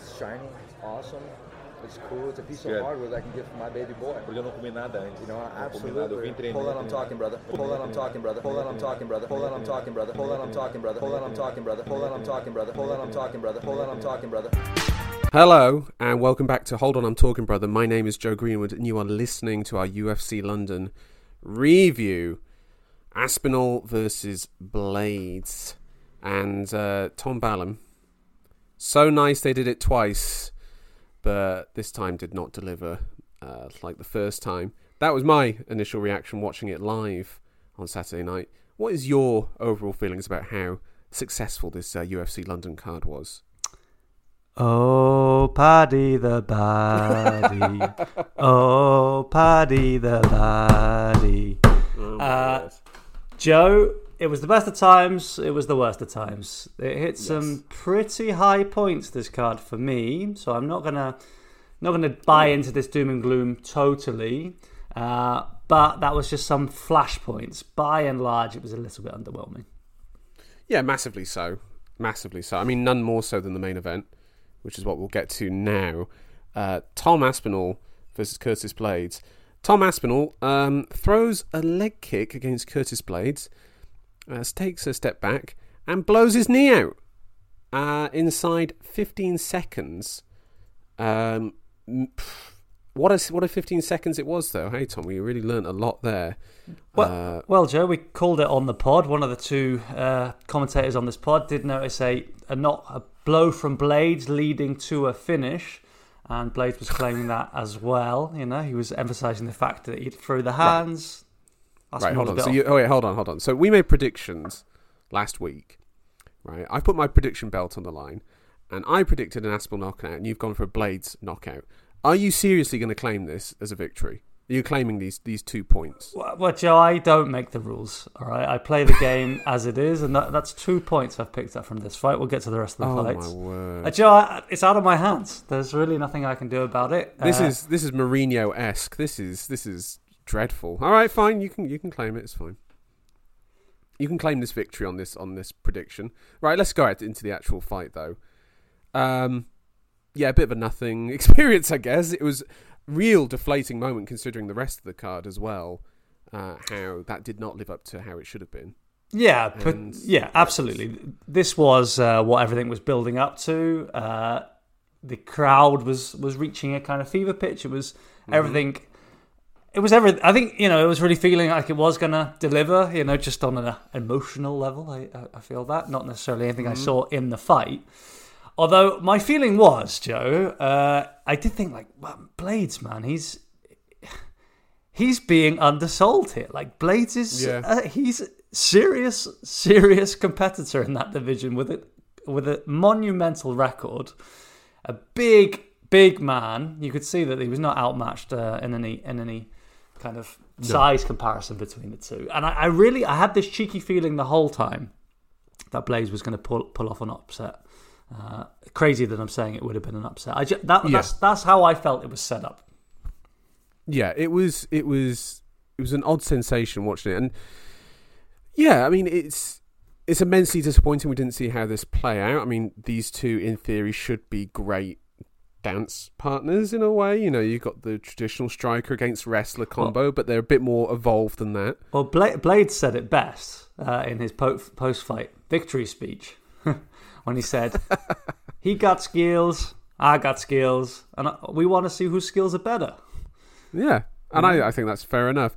It's shiny. It's awesome. It's cool. It's a piece Good. of hardware that I can give for my baby boy. Porque eu não comi nada antes. You know, Não comi. Eu absolutely. vim treinar. Hold on, I'm talking, brother. Hold on, I'm talking, brother. Hold on, I'm talking, brother. Hold on, I'm talking, brother. Hold on, I'm talking, brother. Hold on, I'm talking, brother. Hold on, I'm talking, brother. Hold on, I'm talking, brother. Hold on, I'm talking, brother. Hello, and welcome back to Hold On, I'm Talking Brother. My name is Joe Greenwood, and you are listening to our UFC London review Aspinall versus Blaydes. And uh, Tom Ballum. So nice they did it twice, but this time did not deliver uh, like the first time. That was my initial reaction watching it live on Saturday night. What is your overall feelings about how successful this uh, UFC London card was? Oh, Paddy the Baddy. oh, Paddy the Baddy. Oh Uh. Joe, it was the best of times, it was the worst of times. It hit some pretty high points, this card, for me, so I'm not going to not gonna buy into this doom and gloom totally. Uh, but that was just some flashpoints. By and large, it was a little bit underwhelming. Yeah, massively so. Massively so. I mean, none more so than the main event, which is what we'll get to now. Uh, Tom Aspinall versus Curtis Blaydes. Tom Aspinall um, throws a leg kick against Curtis Blaydes, uh, takes a step back, and blows his knee out uh, inside 15 seconds. Um, what a what a 15 seconds it was, though. Hey, Tom, we really learnt a lot there. Well, Uh, well, Joe, we called it on the pod. One of the two uh, commentators on this pod did notice a, a not a blow from Blaydes leading to a finish, and Blaydes was claiming that as well. You know, he was emphasising the fact that he threw the hands. That's right, hold on. So you, oh wait, hold on, hold on. So we made predictions last week, right? I put my prediction belt on the line, and I predicted an Aspinall knockout, and you've gone for a Blaydes knockout. Are you seriously going to claim this as a victory? Are you claiming these these two points? Well, well, Joe, I don't make the rules. All right, I play the game as it is, and that, that's two points I've picked up from this fight. We'll get to the rest of the Oh fights. my word! Uh, Joe, I, it's out of my hands. There's really nothing I can do about it. this Uh, is this is Mourinho esque. This is this is dreadful. All right, fine. You can you can claim it. It's fine. You can claim this victory on this on this prediction. Right, let's go out into the actual fight though. Um, yeah, a bit of a nothing experience, I guess. It was real deflating moment considering the rest of the card as well. Uh, how that did not live up to how it should have been. Yeah, but And- yeah, absolutely. This was uh, what everything was building up to. Uh, the crowd was was reaching a kind of fever pitch. It was everything. It was every. I think you know it was really feeling like it was going to deliver. You know, just on an emotional level. I I- feel that not necessarily anything I saw in the fight. Although my feeling was, Joe, uh, I did think like well, Blaydes, man, he's he's being undersold here. Like Blaydes is, Yeah. uh, he's serious, serious competitor in that division with a with a monumental record. A big, big man. You could see that he was not outmatched uh, in any in any kind of size comparison between the two. And I, I really, I had this cheeky feeling the whole time that Blaydes was going to pull pull off an upset. Uh, crazy that I'm saying it would have been an upset. I just, that, Yeah. that's that's how I felt it was set up. Yeah, it was it was it was an odd sensation watching it, and yeah, I mean it's it's immensely disappointing we didn't see how this play out. I mean, these two in theory should be great dance partners in a way. You know, you've got the traditional striker against wrestler combo, but they're a bit more evolved than that. Well, Bla- Blade said it best uh, in his po- post-fight victory speech when he said, "He got skills, I got skills, and I- we want to see whose skills are better." Yeah, and I, I think that's fair enough.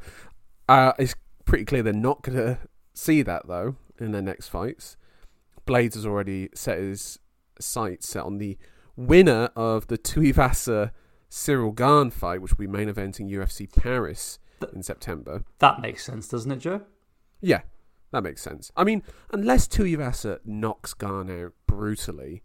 Uh, it's pretty clear they're not going to see that though in their next fights. Blaydes has already set his sights set on the winner of the Tuivasa Ciryl Gane fight, which will be main eventing UFC Paris in September. That makes sense, doesn't it, Joe? Yeah, that makes sense. I mean, unless Tuivasa knocks Gane out brutally,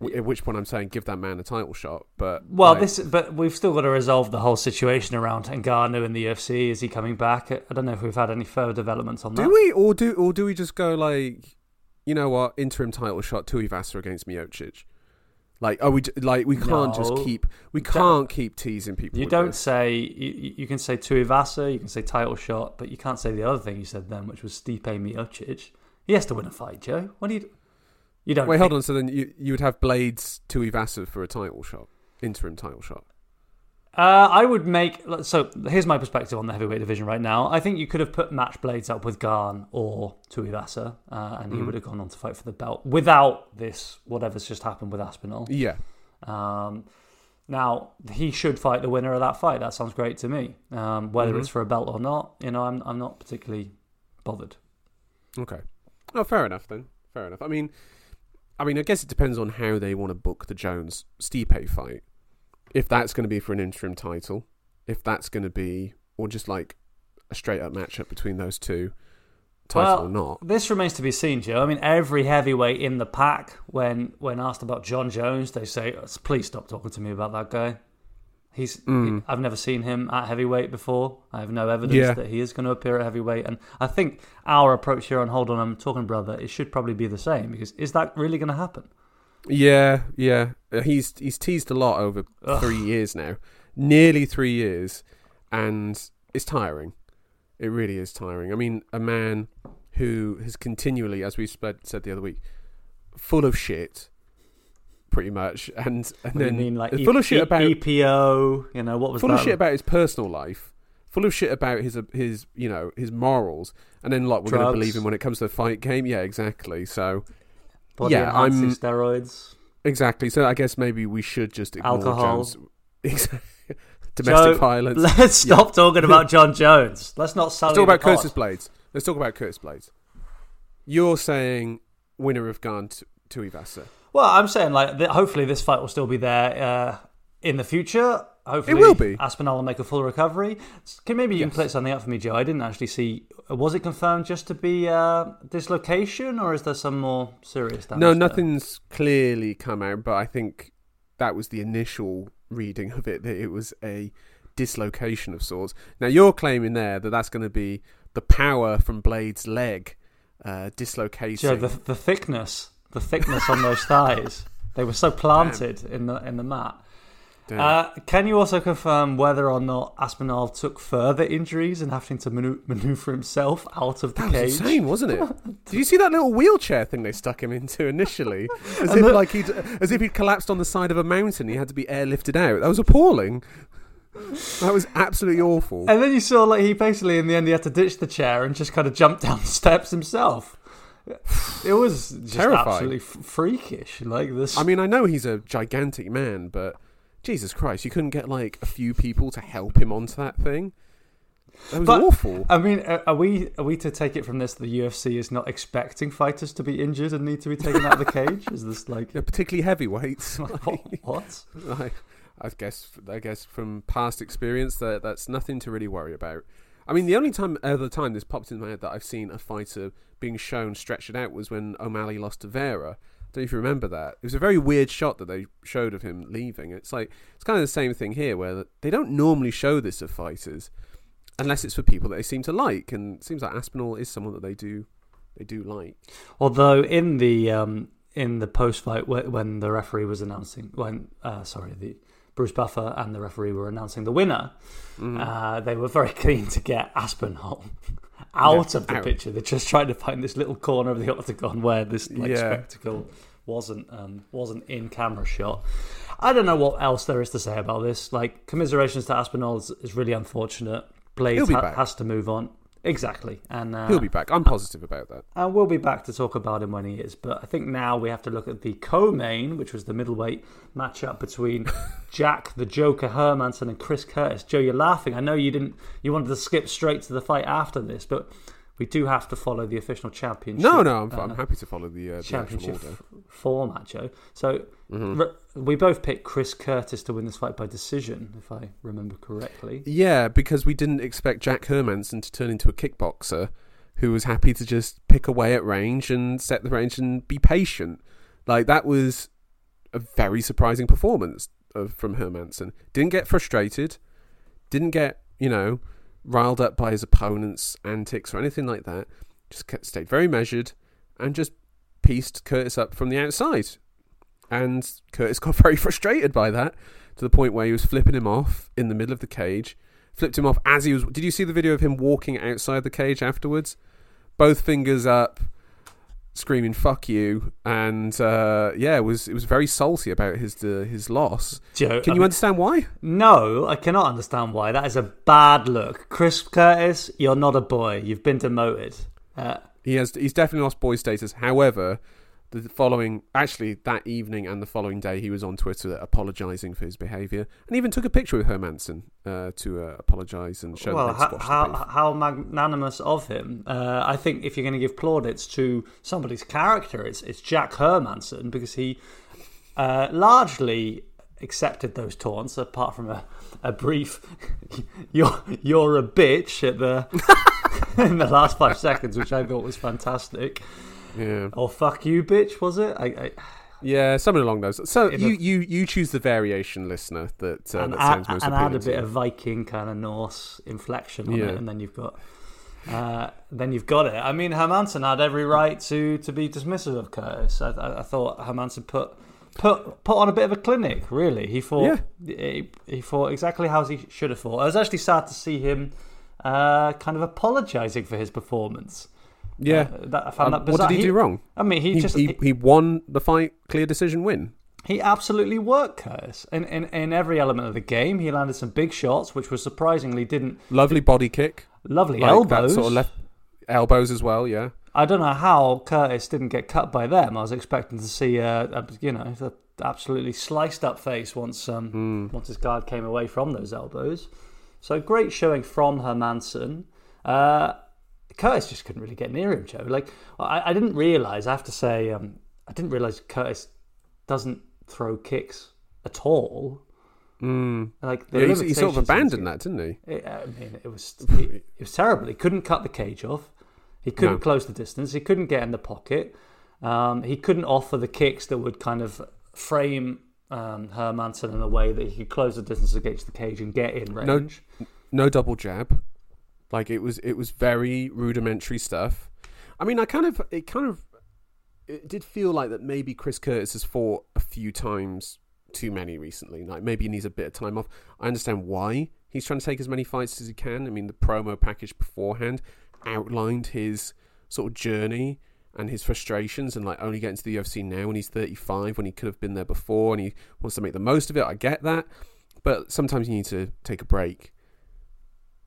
w- at which point I'm saying give that man a title shot. But Well, like, this, but we've still got to resolve the whole situation around Ngannou in the UFC. Is he coming back? I don't know if we've had any further developments on that. Do we, or do, or do we just go like, you know what, interim title shot Tuivasa against Miocic? Like, oh, we like we can't just keep we can't keep teasing people. You don't this. say you, you can say Tuivasa, you can say title shot, but you can't say the other thing you said then, which was Stipe Miocic. He has to win a fight, Joe. What do you? You don't Wait, think- hold on. So then you you would have Blaydes to Ivasa for a title shot, interim title shot. Uh, I would make so. Here's my perspective on the heavyweight division right now. I think you could have put match Blaydes up with Gane or Tuivasa, uh, and he Mhm. would have gone on to fight for the belt without this whatever's just happened with Aspinall. Yeah. Um, now he should fight the winner of that fight. That sounds great to me. Um, whether Mhm. it's for a belt or not, you know, I'm I'm not particularly bothered. Okay. Oh, fair enough then. Fair enough. I mean, I mean, I guess it depends on how they want to book the Jones Stipe fight. If that's going to be for an interim title, if that's going to be, or just like a straight up matchup between those two, title Well, or not. This remains to be seen, Joe. I mean, every heavyweight in the pack, when when asked about Jon Jones, they say, "Please stop talking to me about that guy." He's. Mm. I've never seen him at heavyweight before. I have no evidence Yeah. that he is going to appear at heavyweight, and I think our approach here on Hold On, I'm talking, brother. It should probably be the same because is that really going to happen? Yeah, yeah. Uh, He's he's teased a lot over Ugh. three years now, nearly three years, and it's tiring. It really is tiring. I mean, a man who has continually, as we said the other week, full of shit, pretty much, and and What then mean like full E- of shit about EPO? You know what was full of shit about his personal life, full of shit about his uh, his you know his morals, and then like we're going to believe him when it comes to the fight game. Yeah, exactly. So Body yeah, I'm- steroids. exactly. So I guess maybe we should just ignore Alcohol. Jones. Domestic Joe, violence. Let's stop talking about Jon Jones. Let's not sell Let's talk about pod. Curtis Blaydes. Let's talk about Curtis Blaydes. You're saying winner of Gane to, to Ivasa. Well, I'm saying like that hopefully this fight will still be there uh, in the future. Hopefully, will be. Aspinall will make a full recovery. Can maybe you can Yes. play something up for me, Joe? I didn't actually see. Was it confirmed just to be uh, dislocation, or is there some more serious damage? No, there? nothing's clearly come out, but I think that was the initial reading of it that it was a dislocation of sorts. Now you're claiming there that that's going to be the power from Blaydes' leg uh, dislocating. Joe, the, the thickness, the thickness on those thighs. They were so planted in the in the mat. Uh, can you also confirm whether or not Aspinall took further injuries and having to manu- maneuver himself out of the that was cage? insane, wasn't it? Did you see that little wheelchair thing they stuck him into initially? As if the- like he'd as if he'd collapsed on the side of a mountain. He had to be airlifted out. That was appalling. That was absolutely awful. And then you saw like he basically in the end he had to ditch the chair and just kind of jump down the steps himself. It was just Terrifying. absolutely f- freakish. Like this. I mean, I know he's a gigantic man, but Jesus Christ, you couldn't get like a few people to help him onto that thing. That was But- awful. I mean, are we are we to take it from this that the UFC is not expecting fighters to be injured and need to be taken out of the cage? Is this like Yeah, particularly heavyweights. what? Like, I guess, I guess from past experience, that that's nothing to really worry about. I mean, the only time, other time this popped in my head that I've seen a fighter being shown stretched out was when O'Malley lost to Vera. Don't know if you remember that. It was a very weird shot that they showed of him leaving. It's like it's kind of the same thing here, where they don't normally show this of fighters unless it's for people that they seem to like, and it seems like Aspinall is someone that they do they do like. Although in the um, in the post fight when the referee was announcing when uh, sorry the Bruce Buffer and the referee were announcing the winner, Mm. uh, they were very keen to get Aspinall out Yeah, of the out. picture. They're just trying to find this little corner of the octagon where this like Yeah. spectacle wasn't um, wasn't in camera shot. I don't know what else there is to say about this. Like commiserations to Aspinall is, is really unfortunate. Blades ha- has to move on. Exactly, and uh, He'll be back. I'm positive about that. and we'll be back to talk about him when he is. But I think now we have to look at the co-main, which was the middleweight matchup between Jack the Joker Hermansson and Chris Curtis. Joe, you're laughing. I know you didn't. You wanted to skip straight to the fight after this, but we do have to follow the official championship. No, no, I'm, uh, I'm happy to follow the, uh, championship f- format, Joe. So Mhm. r- we both picked Chris Curtis to win this fight by decision, if I remember correctly. Yeah, because we didn't expect Jack Hermansson to turn into a kickboxer who was happy to just pick away at range and set the range and be patient. Like that was a very surprising performance of, from Hermansson. Didn't get frustrated, didn't get you know riled up by his opponent's antics or anything like that. Just kept, stayed very measured and just pieced Curtis up from the outside. And Curtis got very frustrated by that to the point where he was flipping him off in the middle of the cage. Flipped him off as he was. Did you see the video of him walking outside the cage afterwards? Both fingers up, screaming "fuck you," and uh, yeah, it was it was very salty about his uh, his loss. Joe, Can I you mean- understand why? No, I cannot understand why. That is a bad look. Chris Curtis, you're not a boy. You've been demoted. Uh, He has he's definitely lost boy status. However, the following actually that evening and the following day, he was on Twitter apologising for his behaviour, and even took a picture with Hermansson uh, to uh, apologise and show well, that how, how, how magnanimous of him. Uh, I think if you're going to give plaudits to somebody's character, it's, it's Jack Hermansson because he uh, largely accepted those taunts, apart from a, a brief "you're you're a bitch" at the in the last five seconds, which I thought was fantastic. Yeah, Or "fuck you, bitch," was it? I, I, yeah, something along those. So you, you you choose the variation, listener, that uh, and, that sounds most and add a bit of Viking kind of Norse inflection on Yeah. it, and then you've got, uh, then you've got it. I mean, Hermansson had every right to to be dismissive of Curtis. I, I, I thought Hermansson put put put on a bit of a clinic. Really, he fought he, he fought exactly how he should have fought. I was actually sad to see him uh, kind of apologising for his performance. Yeah. Uh, that, I found Um, that what did he, do wrong? I mean, he, He, just he, he won the fight, clear decision win. He absolutely worked Curtis in, in in every element of the game. He landed some big shots, which was surprisingly didn't Lovely body kick, lovely like elbows. sort of left elbows as well. Yeah, I don't know how Curtis didn't get cut by them. I was expecting to see a, a you know the absolutely sliced up face once um Hmm. once his guard came away from those elbows. So great showing from Hermansson. Uh, Curtis just couldn't really get near him, Joe. Like I, I didn't realize. I have to say, um, I didn't realize Curtis doesn't throw kicks at all. mm. Like yeah he, he sort of abandoned that, didn't he? It, I mean, it was it, it was terrible. He couldn't cut the cage off. He couldn't No. close the distance. He couldn't get in the pocket. Um, he couldn't offer the kicks that would kind of frame um, Hermansson in a way that he could close the distance against the cage and get in No- range. no double jab. Like it was, it was very rudimentary stuff. I mean, I kind of, it kind of, it did feel like that maybe Chris Curtis has fought a few times too many recently. Like maybe he needs a bit of time off. I understand why he's trying to take as many fights as he can. I mean, the promo package beforehand outlined his sort of journey and his frustrations and like only getting to the UFC now when he's 35 when he could have been there before and he wants to make the most of it. I get that. But sometimes you need to take a break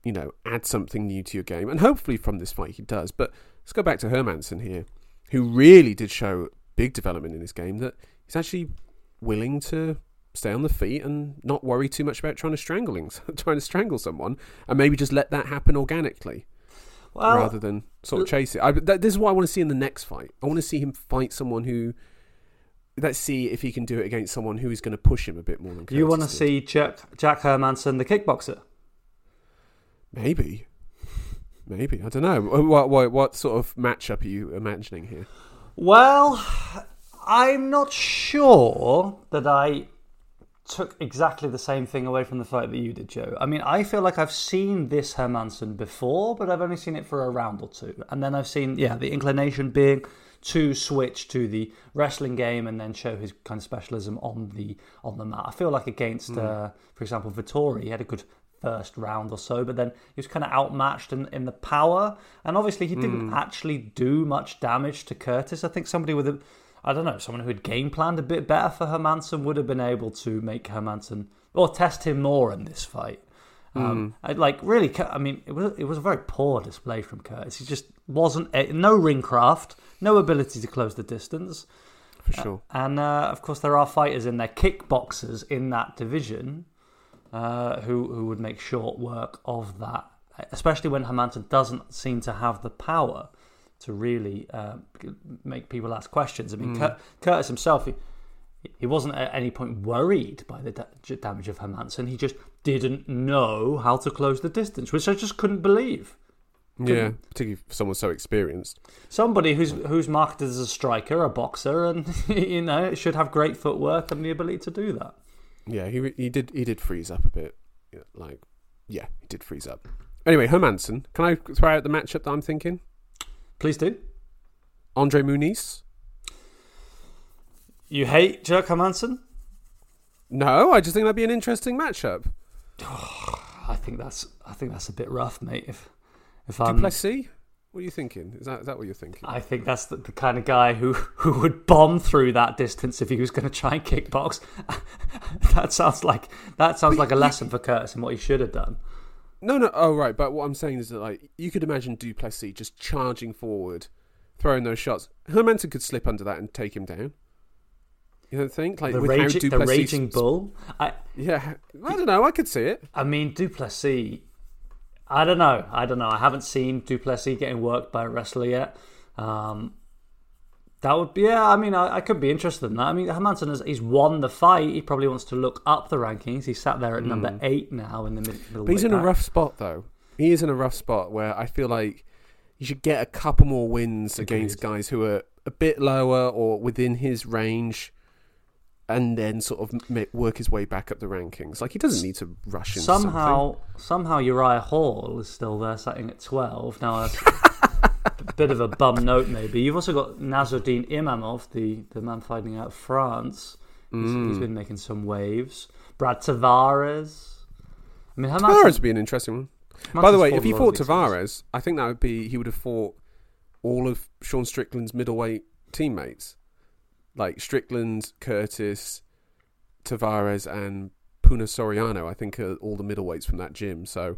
you know, add something new to your game. And hopefully from this fight he does. But let's go back to Hermansson here, who really did show big development in his game that he's actually willing to stay on the feet and not worry too much about trying to strangling trying to strangle someone and maybe just let that happen organically Well, rather than sort of chase it. I, that, this is what I want to see in the next fight. I want to see him fight someone who let's see if he can do it against someone who is going to push him a bit more than you want to see Jack, Jack Hermansson, the kickboxer? Maybe. Maybe. I don't know. What, what, what sort of matchup are you imagining here? Well, I'm not sure that I took exactly the same thing away from the fight that you did, Joe. I mean, I feel like I've seen this Hermansson before, but I've only seen it for a round or two. And then I've seen, yeah, the inclination being to switch to the wrestling game and then show his kind of specialism on the on the mat. I feel like against, uh, for example, Vettori, he had a good first round or so, but then he was kind of outmatched in, in the power. And obviously, he didn't actually do much damage to Curtis. I think somebody with a, I don't know, someone who had game planned a bit better for Hermansson would have been able to make Hermansson or test him more in this fight. Um, I, like really, I mean, it was it was a very poor display from Curtis. He just wasn't a, no ring craft, no ability to close the distance. For sure. And uh, of course, there are fighters in there, kickboxers in that division, uh, who who would make short work of that. Especially when Hermansson doesn't seem to have the power to really uh, make people ask questions. I mean, Cur- Curtis himself, he, he wasn't at any point worried by the da- damage of Hermansson. He just didn't know how to close the distance, which I just couldn't believe. yeah, particularly for someone so experienced. Somebody who's who's marketed as a striker, a boxer, and you know should have great footwork and the ability to do that. Yeah, he he did he did freeze up a bit. Like, yeah, he did freeze up. Anyway, Hermansson, can I throw out the matchup that I'm thinking? Please do. Andre Muniz? You hate Jerk Hermansson? No, I just think that'd be an interesting matchup. I think that's I think that's a bit rough, mate. If if I'm du Plessis? What are you thinking? Is that is that what you're thinking? I think that's the, the kind of guy who, who would bomb through that distance if he was going to try and kickbox. that sounds like that sounds like a lesson for Curtis and what he should have done. No, no. Oh, right. But what I'm saying is that like you could imagine du Plessis just charging forward, throwing those shots. Hermanson could slip under that and take him down. You don't think? Like The, raging, the raging bull. I Yeah, I don't know. I could see it. I mean du Plessis. I don't know. I don't know. I haven't seen du Plessis getting worked by a wrestler yet. Um, that would be yeah. I mean, I, I could be interested in that. I mean, Hermansson has he's won the fight. He probably wants to look up the rankings. He's sat there at number eight now in the mid- middle. But he's in a rough spot though. He is in a rough spot where I feel like he should get a couple more wins against guys who are a bit lower or within his range, and then sort of ma- work his way back up the rankings. Like he doesn't need to rush into something. Somehow, somehow Uriah Hall is still there, sitting at twelve. Now, that's a bit of a bum note, maybe. You've also got Nassourdine Imavov, the the man fighting out of France. He's, Mm. he's been making some waves. Brad Tavares. I mean, Tavares would be an interesting one. By the way, if he fought. Tavares, I think that would be he would have fought all of Sean Strickland's middleweight teammates, like Strickland, Curtis, Tavares, and Puna Soriano. I think are all the middleweights from that gym. So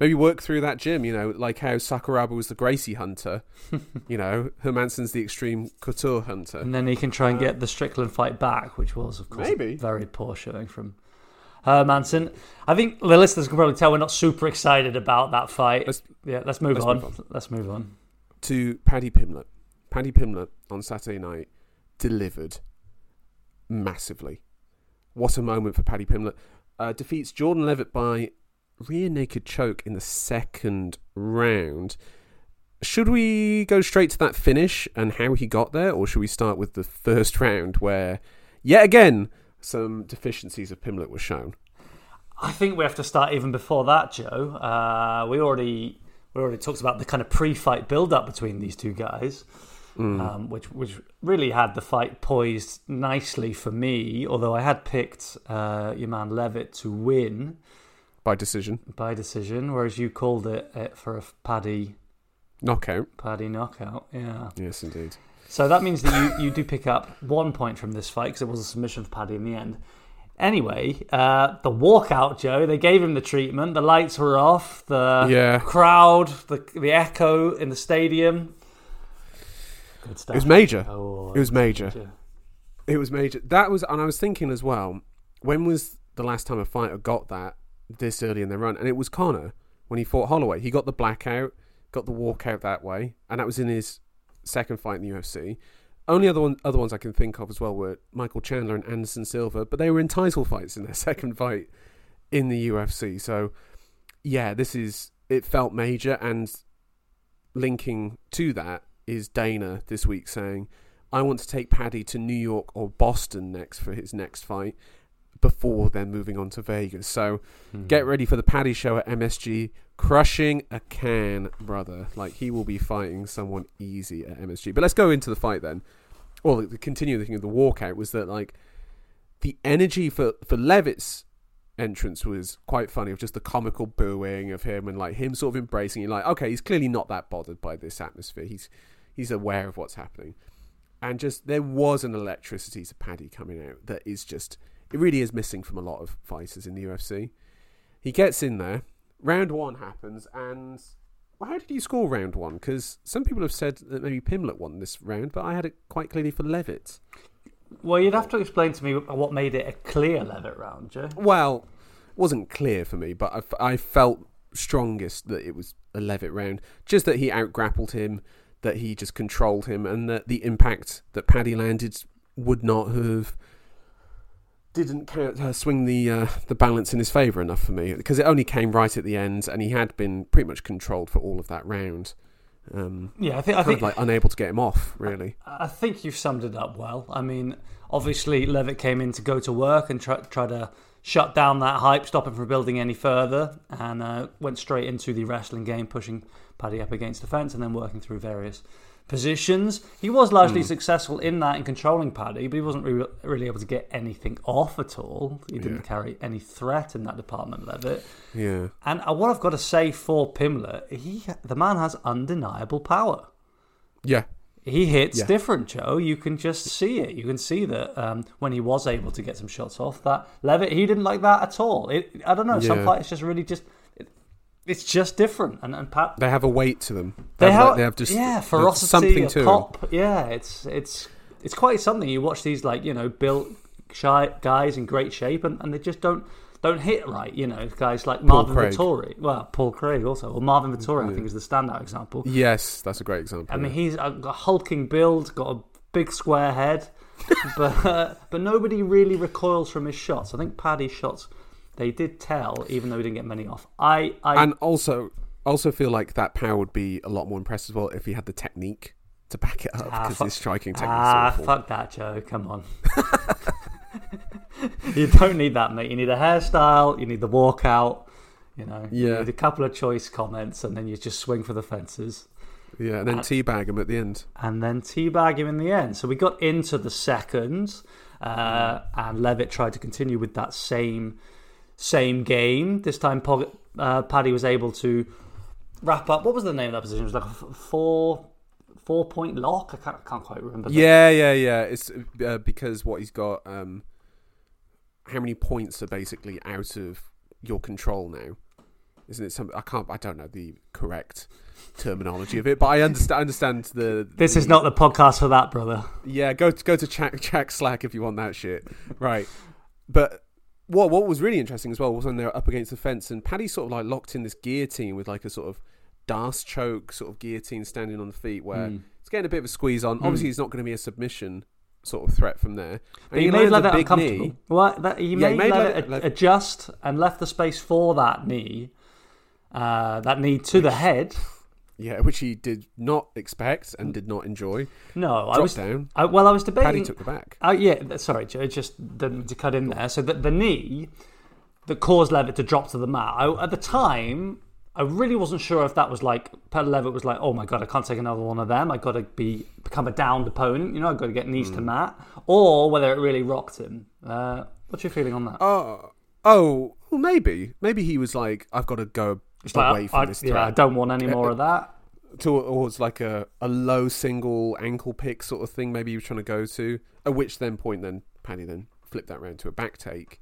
maybe work through that gym. You know, like how Sakuraba was the Gracie hunter. you know, Hermansson's the Xtreme Couture hunter. And then he can try and get uh, the Strickland fight back, which was, of course, Maybe. a very poor showing from Hermansson. I think the listeners can probably tell we're not super excited about that fight. Let's- yeah, let's move, let's on. move on. Let's move on. to Paddy Pimblett. Paddy Pimblett on Saturday night delivered massively. What a moment for Paddy Pimblett. Uh, defeats Jordan Leavitt by rear naked choke in the second round. Should we go straight to that finish and how he got there, or should we start with the first round where, yet again, some deficiencies of Pimblett were shown? I think we have to start even before that, Joe. Uh, we already we already talked about the kind of pre-fight build-up between these two guys, um, which which really had the fight poised nicely for me. Although I had picked uh, your man Leavitt to win By decision. by decision, whereas you called it, it for a Paddy Knockout. Paddy knockout. Yeah. Yes, indeed. So that means that you, you do pick up one point from this fight because it was a submission for Paddy in the end. Anyway, uh, the walkout, Joe, they gave him the treatment. The lights were off. The Yeah. crowd, the the echo in the stadium. Good stuff. It was major. Oh, It was major. It was major. That was, and I was thinking as well. When was the last time a fighter got that this early in their run? And it was Conor when he fought Holloway. He got the blackout, got the walkout that way, and that was in his second fight in the UFC. Only other one, other ones I can think of as well were Michael Chandler and Anderson Silva, but they were in title fights in their second fight in the UFC. So, yeah, this is it felt major, and linking to that is Dana this week saying, I want to take Paddy to New York or Boston next for his next fight before then moving on to Vegas. So hmm. get ready for the Paddy show at MSG. Crushing a can, brother. Like he will be fighting someone easy at MSG. But let's go into the fight then. Or Well, the continuing of the walkout was that like the energy for for Leavitt's entrance was quite funny of just the comical booing of him and like him sort of embracing it like okay he's clearly not that bothered by this atmosphere he's he's aware of what's happening and just there was an electricity to Paddy coming out that is just it really is missing from a lot of fighters in the UFC. He gets in there, round one happens, and well, how did you score round one? Because some people have said that maybe Pimblett won this round, but I had it quite clearly for Leavitt. Well, you'd have to explain to me what made it a clear Leavitt round, Joe. Well, it wasn't clear for me, but I felt strongest that it was a Leavitt round. Just that he outgrappled him, that he just controlled him, and that the impact that Paddy landed would not have didn't count, uh, swing the uh, the balance in his favour enough for me because it only came right at the end, and he had been pretty much controlled for all of that round. Um, Yeah, I think I think of like unable to get him off, really. I think you've summed it up well. I mean, obviously Leavitt came in to go to work and try, try to shut down that hype, stop him from building any further, and uh, went straight into the wrestling game, pushing Paddy up against the fence and then working through various positions. He was largely successful in that in controlling Paddy, but he wasn't re- really able to get anything off at all. He didn't Yeah. carry any threat in that department, Leavitt. Yeah. And uh, what I've got to say for Pimblett, he the man has undeniable power. Yeah. He hits Yeah. different, Joe. You can just see it. You can see that um, when he was able to get some shots off, that Leavitt he didn't like that at all. It, I don't know. Some Yeah. fighters just really just it's just different. And and Pat They have a weight to them. they have, have, like- they have just yeah ferocity, something to pop. Yeah, it's it's it's quite something. You watch these like you know built shy guys in great shape, and, and they just don't don't hit right. You know, guys like Marvin Craig. Vettori. Well, Paul Craig also, or Marvin Vettori, I think is the standout example. Yes, that's a great example. I mean, he's a, a hulking build, got a big square head, but uh, but nobody really recoils from his shots. I think Paddy's shots they did tell, even though he didn't get many off. I I and also also feel like that power would be a lot more impressive as well if he had the technique to back it up Ah, because fuck- his striking technique ah awful. fuck that, Joe. Come on. you don't need that, mate. You need a hairstyle. You need the walkout. You know, you Yeah. need a couple of choice comments, and then you just swing for the fences. Yeah, and then teabag him at the end. and then teabag him in the end. So we got into the second, uh, and Leavitt tried to continue with that same same game. This time, Pog- uh, Paddy was able to wrap up. What was the name of that position? It was like a f- four four point lock. I can't, I can't quite remember. the- Yeah, yeah, yeah. It's uh, because what he's got. Um, how many points are basically out of your control now? Isn't it some? I can't. I don't know the correct terminology of it, but I understand. Understand the. This is not the podcast for that, brother. Yeah, go to go to Jack, Jack Slack if you want that shit. Right. But what what was really interesting as well was when they were up against the fence and Paddy sort of like locked in this guillotine with like a sort of D'Arce choke sort of guillotine standing on the feet where Mm. it's getting a bit of a squeeze on. Obviously, it's not going to be a submission sort of threat from there. And But he, made Leavitt uncomfortable. knee. What? That, he Yeah, made, he made Leavitt Leavitt- adjust and left the space for that knee. Uh, that knee to the head. Yeah, which he did not expect and did not enjoy. No, I was down. I, well. I was debating. Paddy took the back. Oh yeah, sorry, Joe. Just didn't to cut in there. So the, the knee that caused Leavitt to drop to the mat. I, at the time, I really wasn't sure if that was like Peter Leavitt was like, "Oh my god, I can't take another one of them. I got to be become a downed opponent. You know, I got to get knees Hmm. to mat." Or whether it really rocked him. Uh, what's your feeling on that? Oh, oh, well, maybe, maybe he was like, I've got to go It's away like, from I, this yeah, threat. I don't want any more of that. towards like a, a low single ankle pick sort of thing maybe he was trying to go to at which then point then Paddy then flipped that round to a back take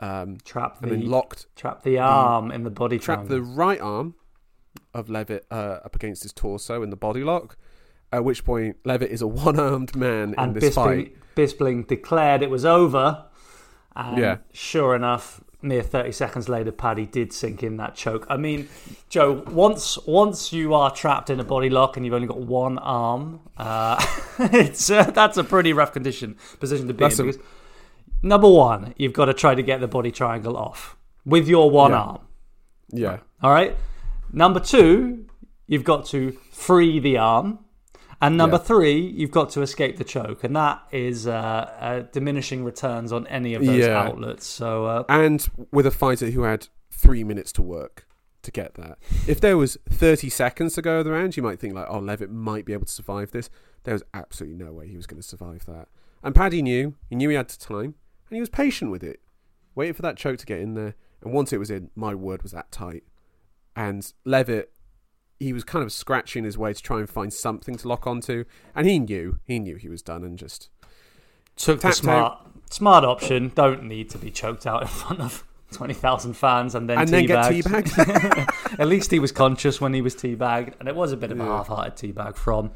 um, Trap and the then locked trap the arm in the body Trap triangle. the right arm of Leavitt uh, up against his torso in the body lock at which point Leavitt is a one-armed man and in this fight Bisping, Bisping declared it was over. And Yeah. sure enough, mere 30 seconds later, Paddy did sink in that choke. I mean, Joe, once once you are trapped in a body lock and you've only got one arm, uh, it's uh, that's a pretty rough condition position to be That's in. a- Because number one, you've got to try to get the body triangle off with your one Yeah. arm. yeah All right. Number two, you've got to free the arm. And number Yeah. three, you've got to escape the choke. And that is uh, uh, diminishing returns on any of those Yeah. outlets. So, uh, and with a fighter who had three minutes to work to get that. If there was 30 seconds to go of the round, you might think like, oh, Leavitt might be able to survive this. There was absolutely no way he was going to survive that. And Paddy knew, he knew he had to time, and he was patient with it, waiting for that choke to get in there. And once it was in, my word was that tight. And Leavitt, he was kind of scratching his way to try and find something to lock onto, and he knew, he knew he was done, and just took the smart smart option. Don't need to be choked out in front of 20,000 fans and then and then get teabagged. At least he was conscious when he was teabagged. And it was a bit of a Yeah. half hearted teabag from.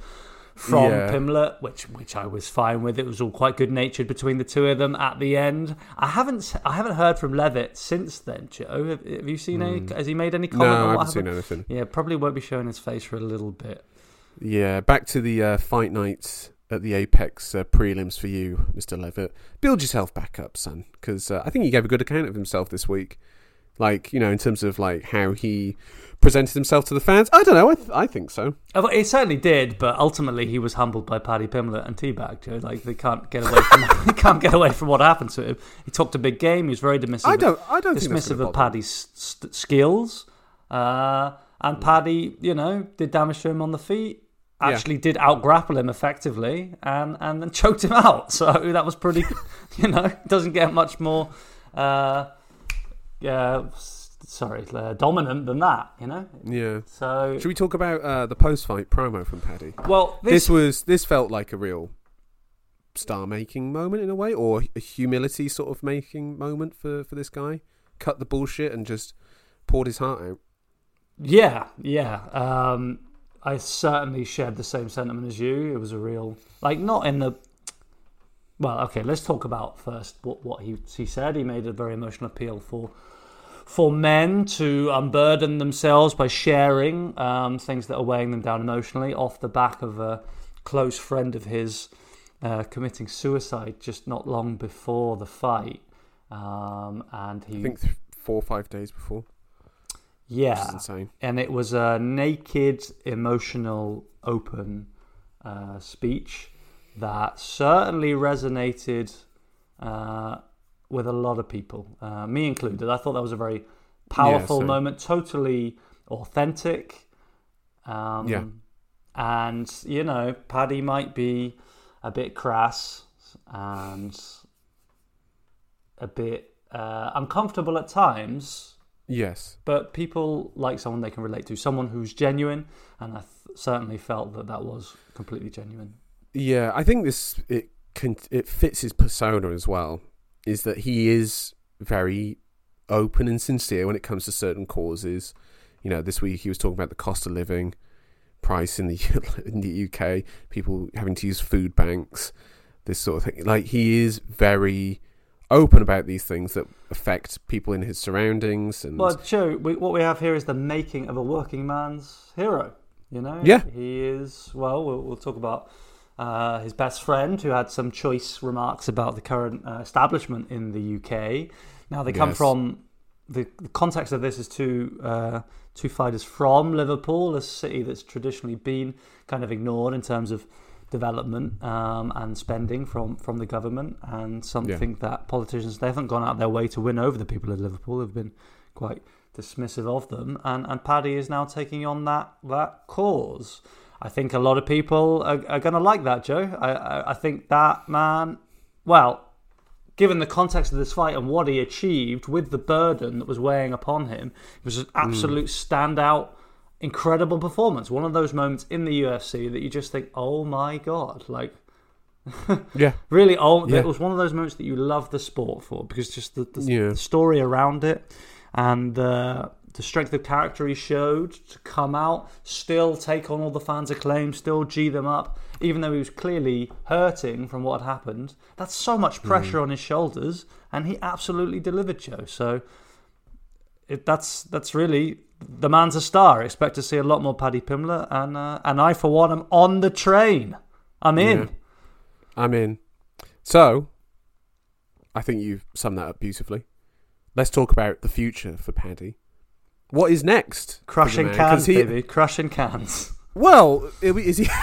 From Yeah. Pimblett, which which I was fine with. It was all quite good natured between the two of them at the end. I haven't I haven't heard from Leavitt since then. Joe, have, have you seen any? Has he made any comment Hmm. no, on I haven't seen anything. Yeah, probably won't be showing his face for a little bit. Yeah, back to the uh, fight nights at the Apex uh, prelims for you, Mr. Leavitt. Build yourself back up, son, because uh, I think he gave a good account of himself this week. Like, you know, in terms of like how he presented himself to the fans. I don't know. I, th- I think so. It certainly did, but ultimately he was humbled by Paddy Pimblett and Teabag. Joe. Like they can't get away from they can't get away from what happened to him. He talked a big game. He was very dismissive. I don't. I don't dismissive of. Paddy's st- skills, uh, and Paddy, you know, did damage to him on the feet. Yeah. actually did out grapple him effectively and and then choked him out. So that was pretty, you know, doesn't get much more, uh, yeah, sorry, uh, dominant than that, you know. Yeah. So Should we talk about uh, the post-fight promo from Paddy? well, This, this, was this felt like a real star-making moment in a way, or a humility sort of making moment for for this guy. Cut the bullshit and just poured his heart out. yeah, yeah. Um, I certainly shared the same sentiment as you. It was a real, like, not in the. Well, okay. Let's talk about first what what he he said. He made a very emotional appeal for for men to unburden themselves by sharing um, things that are weighing them down emotionally off the back of a close friend of his uh, committing suicide just not long before the fight. Um, and he, I think th- four or five days before. Yeah, and it was a naked, emotional, open uh, speech that certainly resonated uh, with a lot of people, uh, me included. I thought that was a very powerful same. moment, totally authentic. Um, Yeah. And, you know, Paddy might be a bit crass and a bit uh, uncomfortable at times Yes. but people like someone they can relate to, someone who's genuine, and I th- certainly felt that that was completely genuine. Yeah, I think this it can it fits his persona as well. Is that he is very open and sincere when it comes to certain causes. You know, this week he was talking about the cost of living, price in the in the UK, people having to use food banks, this sort of thing. Like he is very open about these things that affect people in his surroundings and Well, Joe, we, what we have here is the making of a working man's hero. You know, Yeah. he is. Well, we'll, we'll talk about uh, his best friend, who had some choice remarks about the current uh, establishment in the UK. Now they come Yes. from the, the context of this is two uh, two fighters from Liverpool, a city that's traditionally been kind of ignored in terms of development um, and spending from, from the government, and something that politicians they haven't gone out of their way to win over the people of Liverpool. They've been quite dismissive of them, and and Paddy is now taking on that that cause. I think a lot of people are, are going to like that, Joe. I, I I think that man, well, given the context of this fight and what he achieved with the burden that was weighing upon him, it was an absolute standout, incredible performance. One of those moments in the UFC that you just think, oh my god, like yeah, really, oh, Yeah. it was one of those moments that you love the sport for because just the, the, Yeah. the story around it and uh, the strength of character he showed to come out, still take on all the fans' acclaim, still G them up, even though he was clearly hurting from what had happened. That's so much Mm. pressure on his shoulders, and he absolutely delivered, Joe. So it, that's that's really the man's a star. Expect to see a lot more Paddy Pimblett, and uh, and I for one am on the train. I'm in. Yeah. I'm in. So, I think you've summed that up beautifully. Let's talk about the future for Paddy. What is next? Crushing cans, he- baby. Crushing cans. Well, are we- is he?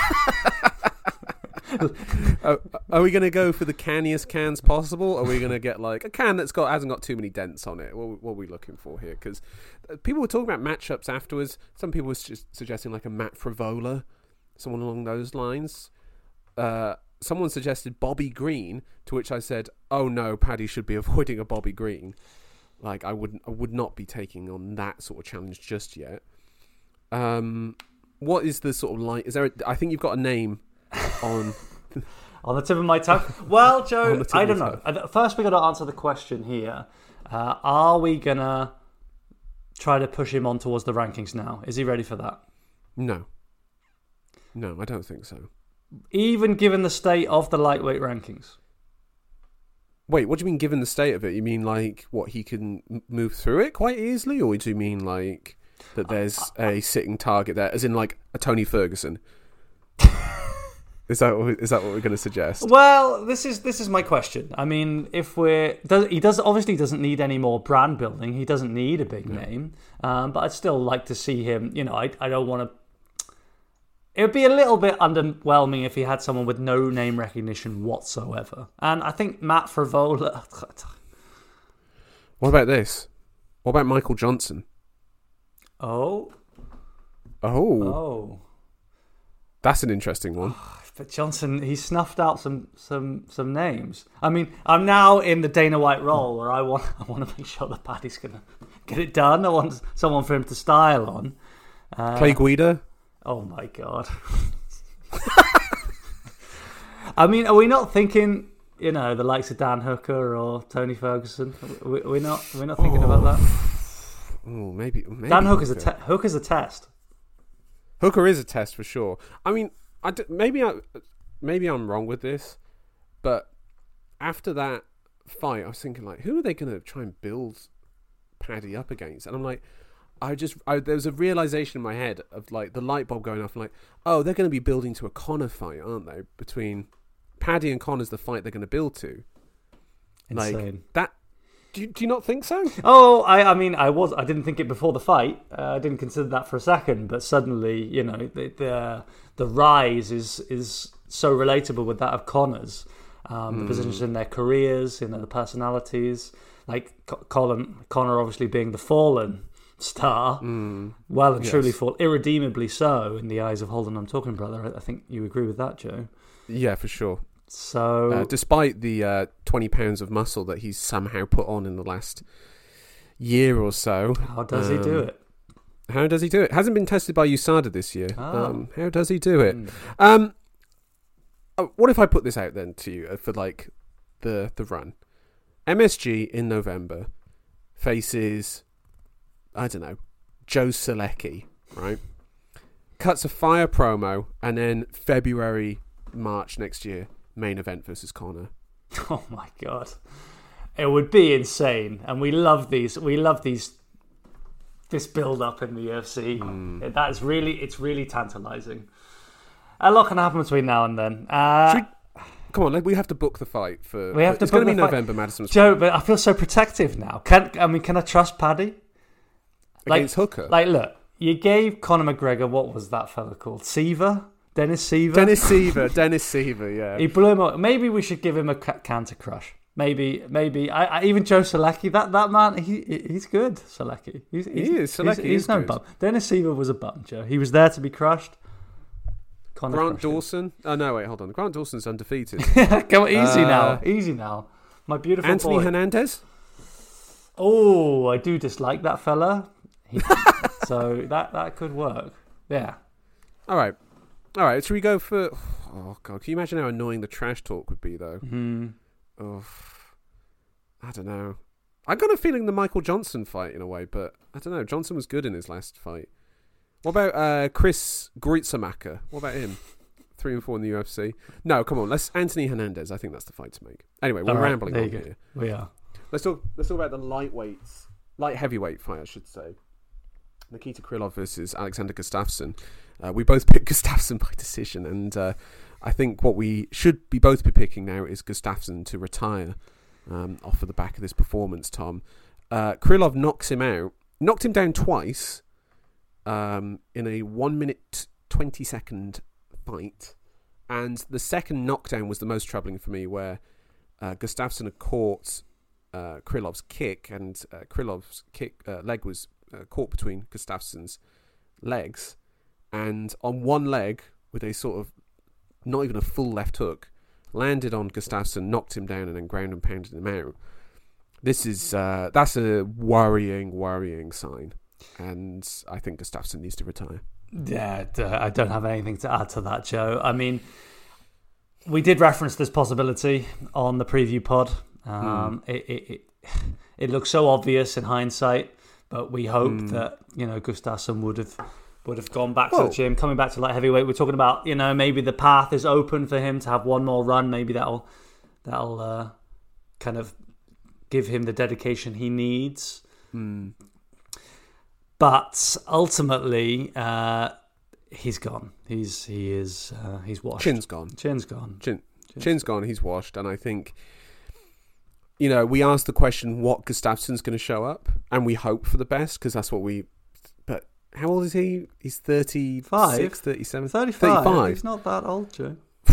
are, are we going to go for the canniest cans possible? Are we going to get like a can that's got hasn't got too many dents on it? What, what are we looking for here? Because people were talking about matchups afterwards. Some people were just suggesting like a Matt Frevola, someone along those lines. Uh, someone suggested Bobby Green, to which I said, "Oh no, Paddy should be avoiding a Bobby Green. Like I wouldn't, I would not be taking on that sort of challenge just yet." Um, what is the sort of like? Is there? A, I think you've got a name on. On the tip of my tongue. Well, Joe, I don't know. Uh, First, we got to answer the question here. Uh, are we gonna try to push him on towards the rankings now? Is he ready for that? No. No, I don't think so. Even given the state of the lightweight rankings. Wait, what do you mean? Given the state of it, you mean like what he can move through it quite easily, or do you mean like that uh, there's uh, uh. a sitting target there, as in like a Tony Ferguson? is that what, is that what we're going to suggest? Well, this is this is my question. I mean, if we're does, he does obviously doesn't need any more brand building. He doesn't need a big name, um, but I'd still like to see him. You know, I I don't want to. It would be a little bit underwhelming if he had someone with no name recognition whatsoever. And I think Matt Frevola. What about this? What about Michael Johnson? Oh, Oh, oh. That's an interesting one. But Johnson, he snuffed out some some some names. I mean, I'm now in the Dana White role where I want I want to make sure that Paddy's gonna get it done. I want someone for him to style on. Uh, Clay Guida. Oh my god. I mean, are we not thinking, you know, the likes of Dan Hooker or Tony Ferguson? We- We're not. We're not thinking about that. Oh, maybe, maybe Dan Hooker's a Hooker. te- Hooker's a test. Hooker is a test for sure. I mean, I d- maybe I maybe I'm wrong with this, but after that fight, I was thinking like, who are they going to try and build Paddy up against? And I'm like, I just I, there was a realization in my head of like the light bulb going off. Like, oh, they're going to be building to a Conor fight, aren't they? Between Paddy and Conor's the fight they're going to build to. Like Insane. that. Do you, do you not think so? Oh, I, I mean, I was, I didn't think it before the fight. Uh, I didn't consider that for a second. But suddenly, you know, the the, the rise is is so relatable with that of Conor's. Um, the positions in their careers, you know, the personalities. Like Co- Colin, Conor, obviously being the fallen star, well and truly Yes. fall, irredeemably so in the eyes of Holden. I'm talking, brother. I, think you agree with that, Joe. Yeah, for sure. So Uh, despite the uh, 20 pounds of muscle that he's somehow put on in the last year or so. how does he do um, it? How does he do it? Hasn't been tested by USADA this year. Oh. Um, how does he do it? Hmm. Um, uh, what if I put this out then to you uh, for like the the run? MSG in November faces I don't know Joe Selecki, right? Cuts a fire promo, and then February March next year main event versus Conor. Oh my god, it would be insane, and we love these. We love these. This build up in the UFC. Hmm. That is really, it's really tantalizing. A lot can happen between now and then. Uh, Come on, like, we have to book the fight for. We have to it's going to be fight. November, Madison Joe, but I feel so protective now. Can I mean, can I trust Paddy? Like- against Hooker. Like, look, you gave Conor McGregor what was that fella called? Siver, Dennis Siver. Dennis Siver, Dennis Siver, yeah. He blew him up. Maybe we should give him a canter crush. Maybe, maybe. I, I even Joe Selecki. That that man, he he's good. Selecki. He's, he's, is, Selecki He's, he's is no good. bum. Dennis Siver was a bum, Joe. He was there to be crushed. Conor Grant him. Dawson. Oh no, wait, hold on. Grant Dawson's undefeated. Come on, easy Uh, now, easy now. My beautiful Anthony boy. Hernandez. Oh, I do dislike that fella. He, so that that could work. Yeah. All right, all right. Should we go for? Oh god, can you imagine how annoying the trash talk would be though? Hmm. Oh, I don't know. I got a feeling the Michael Johnson fight in a way, but I don't know. Johnson was good in his last fight. What about uh, Chris Gruetzemacher? What about him? Three and four in the UFC. No, come on. Let's Anthony Hernandez. I think that's the fight to make. Anyway, we're right, rambling on here. We are. Let's talk. Let's talk about the lightweights, light heavyweight fight, I should say. Nikita Krylov versus Alexander Gustafsson. Uh, we both picked Gustafsson by decision, and uh, I think what we should be both be picking now is Gustafsson to retire um, off of the back of this performance. Tom uh, Krylov knocks him out, knocked him down twice um, in a one minute twenty second fight, and the second knockdown was the most troubling for me, where uh, Gustafsson had caught uh, Krylov's kick, and uh, Krylov's kick uh, leg was uh, caught between Gustafsson's legs, and on one leg with a sort of not even a full left hook, landed on Gustafsson, knocked him down, and then ground and pounded him out. This is uh, that's a worrying, worrying sign, and I think Gustafsson needs to retire. Yeah, I don't have anything to add to that, Joe. I mean, we did reference this possibility on the preview pod. Um, it, it, it it looks so obvious in hindsight, but we hoped that you know Gustafsson would have would have gone back to the gym, coming back to light heavyweight. We're talking about you know maybe the path is open for him to have one more run. Maybe that'll that'll uh, kind of give him the dedication he needs. But ultimately, uh, he's gone. He's he is uh, he's washed. Chin's gone. Chin's gone. Chin, Chin's gone. He's washed, and I think, you know, we asked the question what Gustafsson's going to show up, and we hope for the best because that's what we. But how old is he? He's 36, Five. 37, 35. 35. He's not that old, Joe.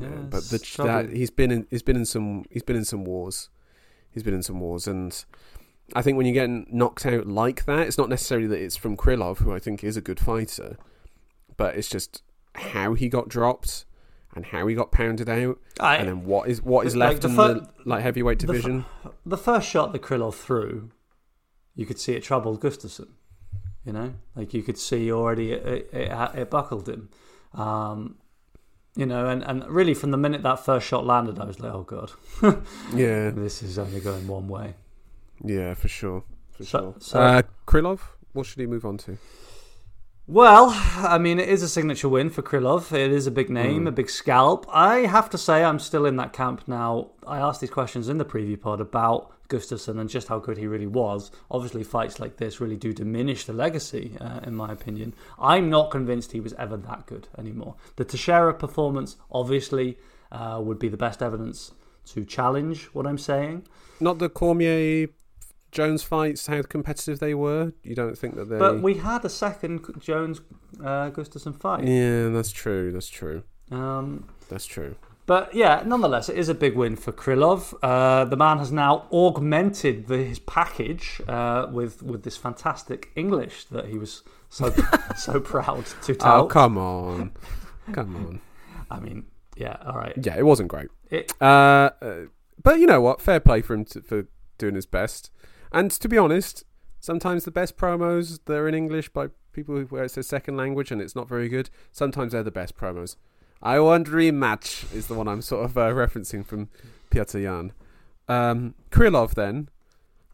yeah, but the, that, he's been in he's been in some he's been in some wars. He's been in some wars, and I think when you're getting knocked out like that, it's not necessarily that it's from Krylov, who I think is a good fighter, but it's just how he got dropped and how he got pounded out, I, and then what is what is Like, left the in fir- the light heavyweight the fir- division. the first shot that Krylov threw, you could see it troubled Gustafsson. You know, like you could see already it, it, it, it buckled him. Um, you know, and, and really from the minute that first shot landed, I was like, oh god, yeah, this is only going one way. yeah, for sure, for So- sure. so- uh, Krylov, what should he move on to? Well, I mean, it is a signature win for Krylov. It is a big name, Mm. a big scalp. I have to say, I'm still in that camp now. I asked these questions in the preview pod about Gustafsson and just how good he really was. Obviously, fights like this really do diminish the legacy, uh, in my opinion. I'm not convinced he was ever that good anymore. The Teixeira performance, obviously, uh, would be the best evidence to challenge what I'm saying. Not the Cormier Jones fights, how competitive they were. You don't think that they? But we had a second Jones uh, Gustafsson fight. yeah, that's true. That's true. Um, That's true. But yeah, nonetheless, it is a big win for Krylov. Uh, the man has now augmented the, his package uh, with with this fantastic English that he was so so proud to tell. Oh come on, come on. I mean, yeah, all right. Yeah, it wasn't great. It, Uh, uh, but you know what? Fair play for him to, for doing his best. And to be honest, sometimes the best promos they're in English by people who- where it's their second language and it's not very good. Sometimes they're the best promos. I want rematch is the one I'm sort of uh, referencing from Petr Yan. Um, Krylov then.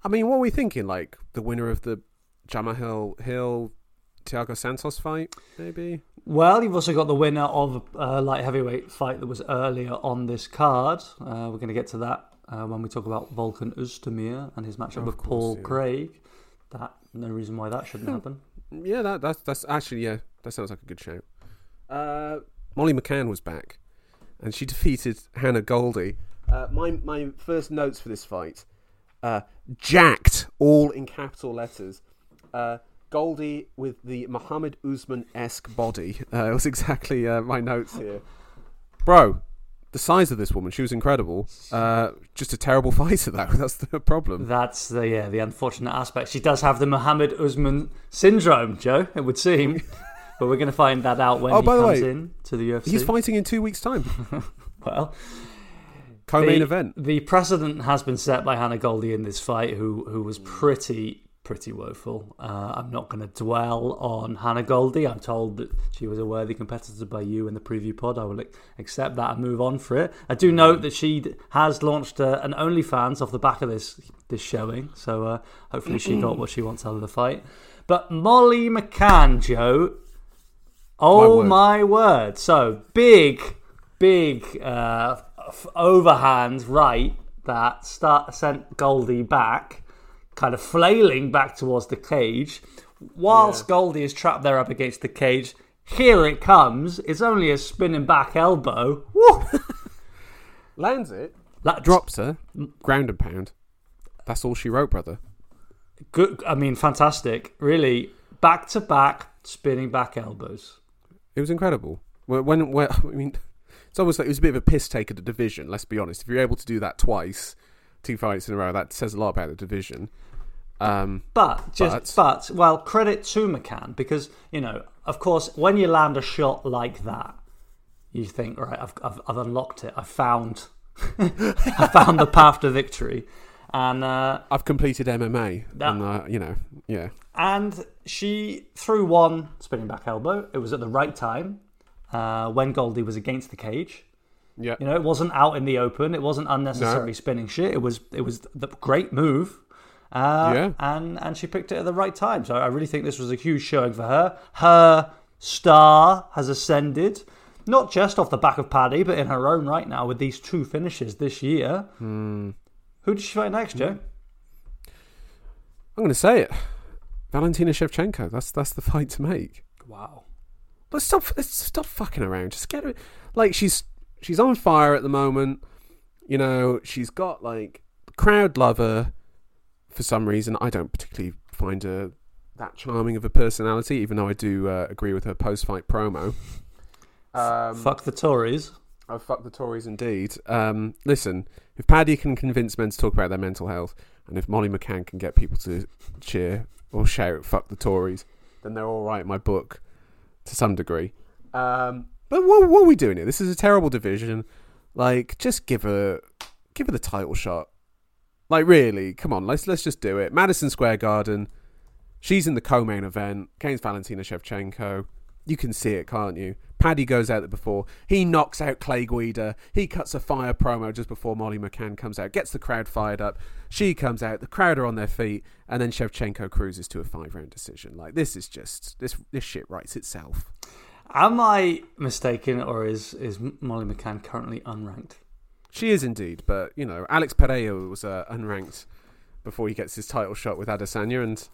I mean, what are we thinking? Like the winner of the Jamahal Hill Thiago Santos fight, maybe? well, you've also got the winner of a light heavyweight fight that was earlier on this card. Uh, we're going to get to that uh, when we talk about Volkan Oezdemir and his matchup Of with course, Paul yeah. Craig. That no reason why that shouldn't happen. Yeah, that, that's that's actually yeah, that sounds like a good show. Uh, Molly McCann was back, and she defeated Hannah Goldy. Uh, my my first notes for this fight, uh, jacked, all in capital letters. Uh, Goldy with the Muhammad Usman esque body. Uh, it was exactly uh, my notes here, bro. The size of this woman, she was incredible. Uh, just a terrible fighter, though. That's the problem. That's the yeah the unfortunate aspect. She does have the Mohammed Usman syndrome, Joe. It would seem, but we're going to find that out when Oh, he comes way, in to the UFC. He's fighting in two weeks' time. well, Co-main the, event. The precedent has been set by Hannah Goldy in this fight, who who was pretty pretty woeful. Uh, I'm not going to dwell on Hannah Goldy. I'm told that she was a worthy competitor by you in the preview pod. I will accept that and move on for it. I do note that she has launched uh, an OnlyFans off the back of this this showing, so uh, hopefully she got what she wants out of the fight. But Molly McCann, Joe. Oh word. my word! So big, big uh, f- overhand right that start sent Goldy back, kind of flailing back towards the cage. Whilst Goldy is trapped there up against the cage, here it comes. It's only a spinning back elbow. Woo! Lands it. That drops her, ground and pound. That's all she wrote, brother. Good. I mean, fantastic. Really, back to back spinning back elbows. It was incredible. When, when, when I mean, it's almost like it was a bit of a piss take of the division. Let's be honest. If you're able to do that twice, two fights in a row, that says a lot about the division. Um, But just but, well, credit to McCann because you know, of course, when you land a shot like that, you think, right, I've I've, I've unlocked it. I found I found the path to victory, and uh, I've completed MMA, That- and uh, you know, yeah, and she threw one spinning back elbow. It was at the right time uh, when Goldy was against the cage. Yeah. You know, it wasn't out in the open. It wasn't unnecessary No. spinning shit. It was it was the great move. Uh, Yeah. and and she picked it at the right time. So I really think this was a huge showing for her. Her star has ascended, not just off the back of Paddy, but in her own right now with these two finishes this year. Hmm. Who did she fight next, Joe? I'm going to say it. Valentina Shevchenko. That's that's the fight to make. Wow. Let's stop. Let's stop fucking around. Just get her. Like she's she's on fire at the moment. You know, she's got like crowd lover for some reason. I don't particularly find her that charming of a personality, even though I do uh, agree with her post fight promo. Um, Fuck the Tories. Oh, fuck the Tories indeed. Um, listen, if Paddy can convince men to talk about their mental health, and if Molly McCann can get people to cheer or shout "fuck the Tories," then they're all right in my book to some degree. Um, but what, what are we doing here? This is a terrible division. Like, just give her, give her the title shot. Like, really, come on, let's let's just do it. Madison Square Garden. She's in the co-main event. Kane's Valentina Shevchenko. You can see it, can't you? Paddy goes out there before. He knocks out Clay Guida. He cuts a fire promo just before Molly McCann comes out. Gets the crowd fired up. She comes out. The crowd are on their feet, and then Shevchenko cruises to a five-round decision. Like this is just this this shit writes itself. Am I mistaken, or is is Molly McCann currently unranked? She is indeed, but you know, Alex Pereira was uh, unranked before he gets his title shot with Adesanya, and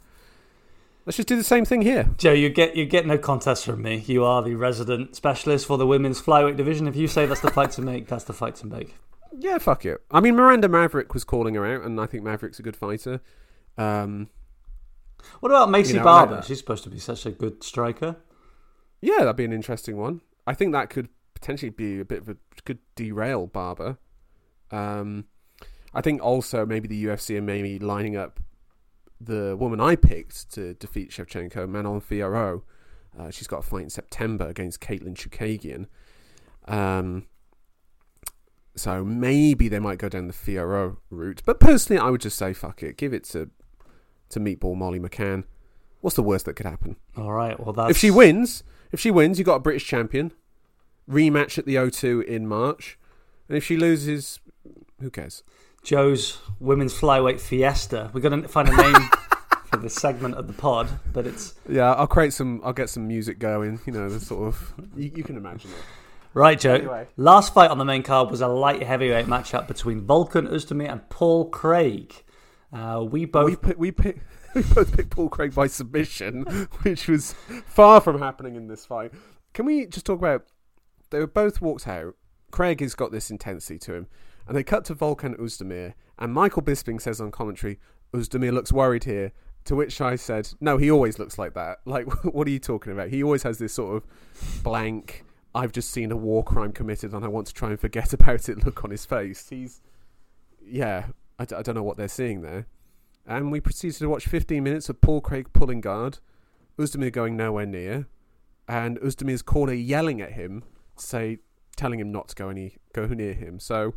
let's just do the same thing here. Joe, you get you get no contest from me. You are the resident specialist for the women's flyweight division. If you say that's the fight to make, that's the fight to make. Yeah, fuck it. I mean, Miranda Maverick was calling her out, and I think Maverick's a good fighter. Um, What about Maycee You know, Barber? She's supposed to be such a good striker. Yeah, that'd be an interesting one. I think that could potentially be a bit of a could derail Barber. Um, I think also maybe the UFC are maybe lining up the woman I picked to defeat Shevchenko, Manon Fiorot. Uh, she's got a fight in September against Katlyn Chookagian. Um, so maybe they might go down the Fiorot route. But personally, I would just say fuck it, give it to to Meatball Molly McCann. What's the worst that could happen? All right. Well, that's If she wins, if she wins, you got a British champion. Rematch at the O2 in March, and if she loses, who cares? Joe's women's flyweight fiesta. We're gonna find a name for this segment of the pod, but it's Yeah, I'll create some. I'll get some music going. You know, the sort of you, you can imagine it. right, Joe. Anyway. Last fight on the main card was a light heavyweight matchup between Volkan Oezdemir and Paul Craig. Uh, we both We pick, we pick, we both picked Paul Craig by submission, which was far from happening in this fight. Can we just talk about? They were both walked out. Craig has got this intensity to him, and they cut to Volkan Oezdemir, and Michael Bisping says on commentary, "Oezdemir looks worried here." To which I said, "No, he always looks like that. Like, what are you talking about? He always has this sort of blank. I've just seen a war crime committed, and I want to try and forget about it. Look on his face. He's, yeah, I, d- I don't know what they're seeing there." And we proceeded to watch 15 minutes of Paul Craig pulling guard, Oezdemir going nowhere near, and Oezdemir's corner yelling at him, say, telling him not to go any go near him. So,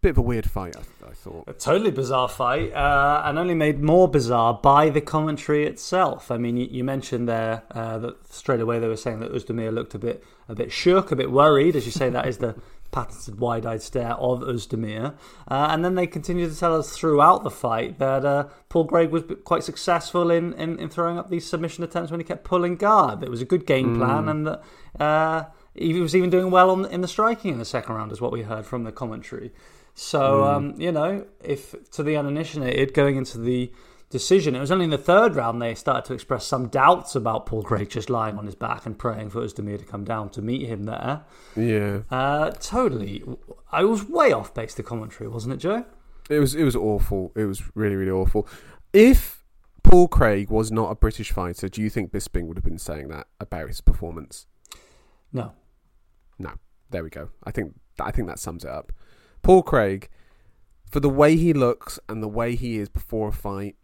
bit of a weird fight, I, I thought. A totally bizarre fight, uh, and only made more bizarre by the commentary itself. I mean, you, you mentioned there uh, that straight away they were saying that Oezdemir looked a bit, a bit shook, a bit worried. As you say, that is the patented wide-eyed stare of Oezdemir. Uh, and then they continued to tell us throughout the fight that uh, Paul Craig was quite successful in, in, in throwing up these submission attempts when he kept pulling guard. It was a good game plan, and that. Uh, he was even doing well on, in the striking in the second round, is what we heard from the commentary. So, um, you know, if to the uninitiated going into the decision, it was only in the third round they started to express some doubts about Paul Craig just lying on his back and praying for Oezdemir to come down to meet him there. Yeah, Uh, totally. I was way off base the commentary, wasn't it, Joe? it was it was awful. It was really really awful. If Paul Craig was not a British fighter, do you think Bisping would have been saying that about his performance? No. No. There we go. I think I think that sums it up. Paul Craig, for the way he looks and the way he is before a fight,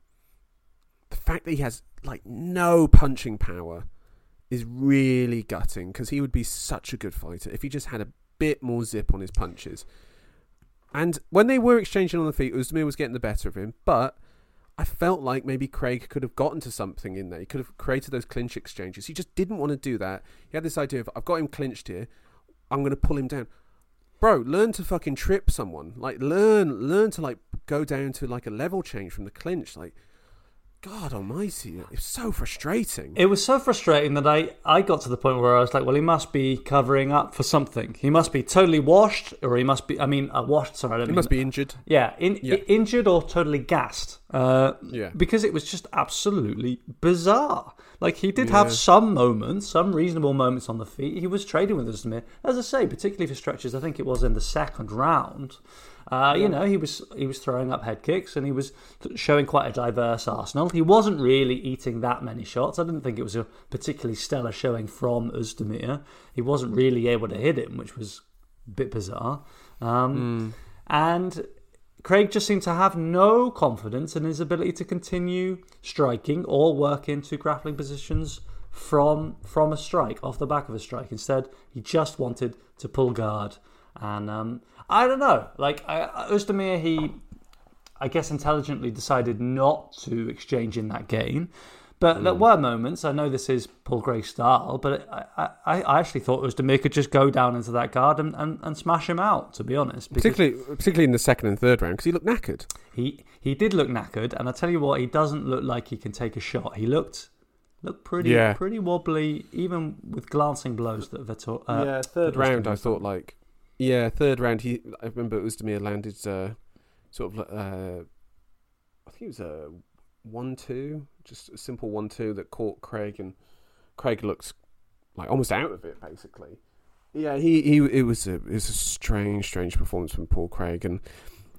the fact that he has like no punching power is really gutting because he would be such a good fighter if he just had a bit more zip on his punches. And when they were exchanging on the feet, Oezdemir was getting the better of him, but I felt like maybe Craig could have gotten to something in there. He could have created those clinch exchanges. He just didn't want to do that. He had this idea of I've got him clinched here. I'm going to pull him down. Bro, learn to fucking trip someone. Like learn learn to like go down to like a level change from the clinch. Like God almighty, it's so frustrating. It was so frustrating that I, I got to the point where I was like, well, he must be covering up for something. He must be totally washed, or he must be, I mean, uh, washed, sorry. I don't he mean- must be injured. Yeah, in, Yeah. injured or totally gassed. Uh, Yeah. Because it was just absolutely bizarre. Like, he did Yeah. have some moments, some reasonable moments on the feet. He was trading with Oezdemir. As I say, particularly for stretches, I think it was in the second round. Uh, You know, he was he was throwing up head kicks and he was showing quite a diverse arsenal. He wasn't really eating that many shots. I didn't think it was a particularly stellar showing from Oezdemir. He wasn't really able to hit him, which was a bit bizarre. Um, And Craig just seemed to have no confidence in his ability to continue striking or work into grappling positions from from a strike off the back of a strike. Instead, he just wanted to pull guard, and um, I don't know. Like I, Oezdemir, he I guess intelligently decided not to exchange in that game. But there were moments. I know this is Paul Craig's style, but I, I, I actually thought Oezdemir could just go down into that guard and, and, and smash him out. To be honest, Particularly, particularly in the second and third round because he looked knackered. he he did look knackered, and I tell you what, he doesn't look like he can take a shot. He looked looked pretty Yeah. pretty wobbly, even with glancing blows that Vettel. Uh, yeah, third round. I thought like, yeah, third round. He, I remember Oezdemir landed uh, sort of, uh, I think it was a one-two, just a simple one-two that caught Craig, and Craig looked like almost out of it basically. Yeah, he, he it was a it was a strange, strange performance from Paul Craig, and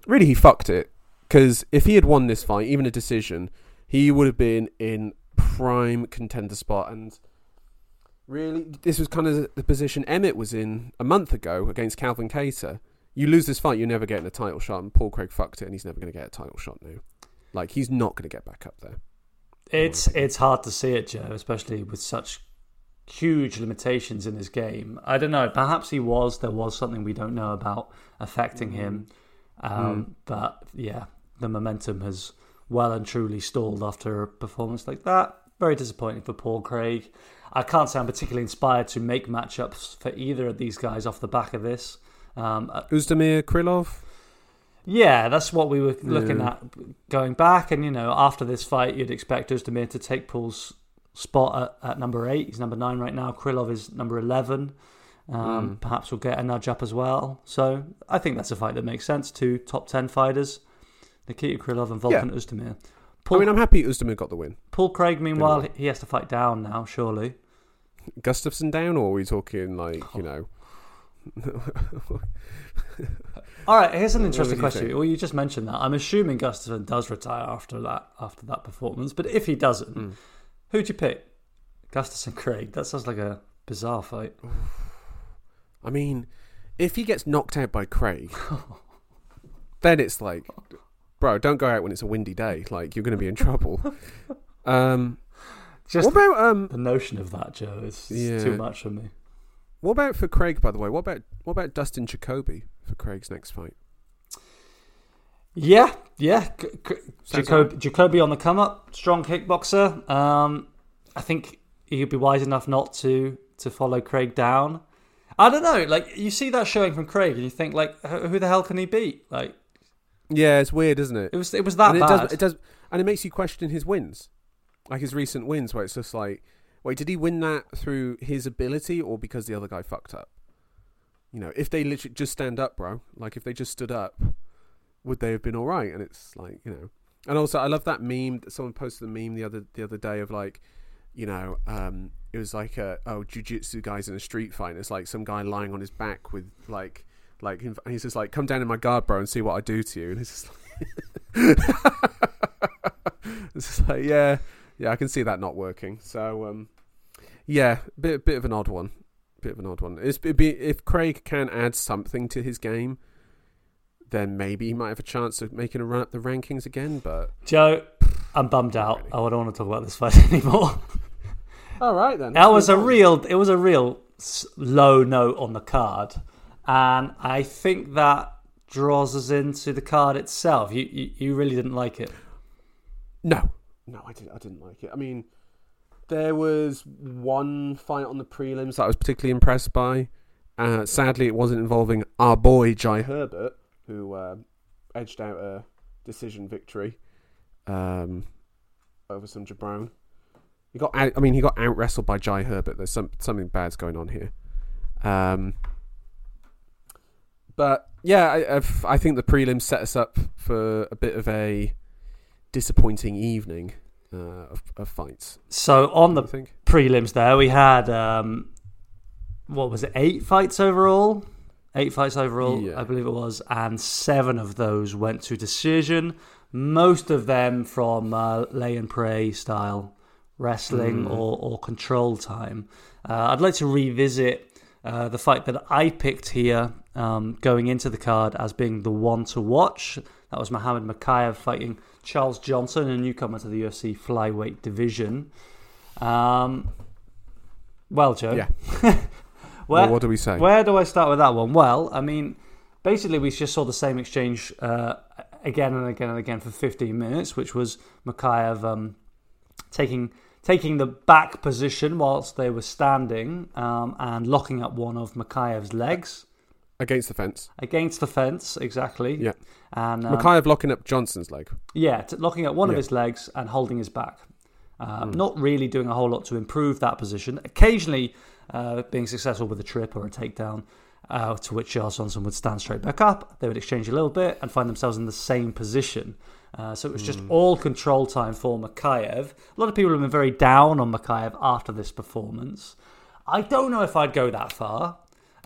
really he fucked it because if he had won this fight, even a decision, he would have been in prime contender spot and really this was kind of the position Emmett was in a month ago against Calvin Kattar. You lose this fight, you're never getting a title shot, and Paul Craig fucked it, and he's never going to get a title shot now. Like he's not going to get back up there. It's it's hard to see it, Joe, especially with such huge limitations in his game. I don't know. Perhaps he was. There was something we don't know about affecting him. Um, But yeah, the momentum has well and truly stalled after a performance like that. Very disappointing for Paul Craig. I can't say I'm particularly inspired to make matchups for either of these guys off the back of this. Um, uh, Oezdemir Krylov. yeah, that's what we were looking Yeah. at going back. And, you know, after this fight, you'd expect Oezdemir to take Paul's spot at, at number eight. He's number nine right now. Krylov is number 11. Um, Perhaps we'll get a nudge up as well. So I think that's a fight that makes sense. Two top 10 fighters Nikita Krylov and Volkan Oezdemir. Paul, I mean, I'm happy Oezdemir got the win. Paul Craig, meanwhile, he has to fight down now, surely. Gustafsson down, or are we talking like you know? All right, here's an interesting question. Well, you just mentioned that. I'm assuming Gustafsson does retire after that after that performance, but if he doesn't, Hmm. who'd you pick? Gustafsson Craig. That sounds like a bizarre fight. I mean, if he gets knocked out by Craig, then it's like, bro, don't go out when it's a windy day. Like you're going to be in trouble. Um, Just what about um, the notion of that, Joe, is is Yeah. too much for me. what about for Craig? By the way, what about what about Dustin Jacoby for Craig's next fight? Yeah, yeah. C- c- Sounds Jacob, Jacoby on the come up, strong kickboxer. Um, I think he'd be wise enough not to to follow Craig down. I don't know. Like you see that showing from Craig, and you think, like, who who the hell can he beat? Like Yeah, it's weird, isn't it? it was it was that and it bad. does, it does, and it makes you question his wins, like his recent wins, where it's just like, wait, did he win that through his ability or because the other guy fucked up? You know, if they literally just stand up, bro, like if they just stood up, would they have been all right? And it's like, you know, and also I love that meme. that Someone posted a meme the other the other day of like, you know, um, it was like a oh jujitsu guys in a street fight. It's like some guy lying on his back with like. Like he's just like, come down in my guard, bro, and see what I do to you. And it's just it's just like, yeah, yeah, I can see that not working. So, um, yeah, bit bit of an odd one, bit of an odd one. It's, be, if Craig can add something to his game, then maybe he might have a chance of making a run up the rankings again. But Joe, I'm bummed out. really. I don't want to talk about this fight anymore. all right then, that was a real. It was a real low note on the card, and I think that draws us into the card itself. You you, you really didn't like it. No, no, I didn't. I didn't like it. I mean, there was one fight on the prelims that I was particularly impressed by. Uh, sadly, it wasn't involving our boy Jai Herbert, who uh, edged out a decision victory um, over some Jabron. He got out, I mean, he got out wrestled by Jai Herbert. There's some something bad's going on here. Um, but yeah, I, I think the prelims set us up for a bit of a disappointing evening uh, of, of fights. So on the prelims, there we had um, what was it? Eight fights overall. Eight fights overall, Yeah. I believe it was, and seven of those went to decision. Most of them from uh, lay and pray style wrestling Mm. or, or control time. Uh, I'd like to revisit uh, the fight that I picked here um, going into the card as being the one to watch. That was Muhammad Mokaev fighting Charles Johnson, a newcomer to the UFC flyweight division. Um, Well, Joe. Yeah. where, Well, what do we say? Where do I start with that one? Well, I mean, basically, we just saw the same exchange uh, again and again and again for 15 minutes, which was Mokaev um, taking taking the back position whilst they were standing um, and locking up one of Mokaev's legs Against the fence. against the fence, exactly. Yeah. And um, Mokaev locking up Johnson's leg. yeah, t- locking up one of his legs and holding his back. Uh, Not really doing a whole lot to improve that position. Occasionally uh, being successful with a trip or a takedown, uh, to which Charles Johnson would stand straight back up. They would exchange a little bit and find themselves in the same position. Uh, so it was just all control time for Mokaev. A lot of people have been very down on Mokaev after this performance. I don't know if I'd go that far.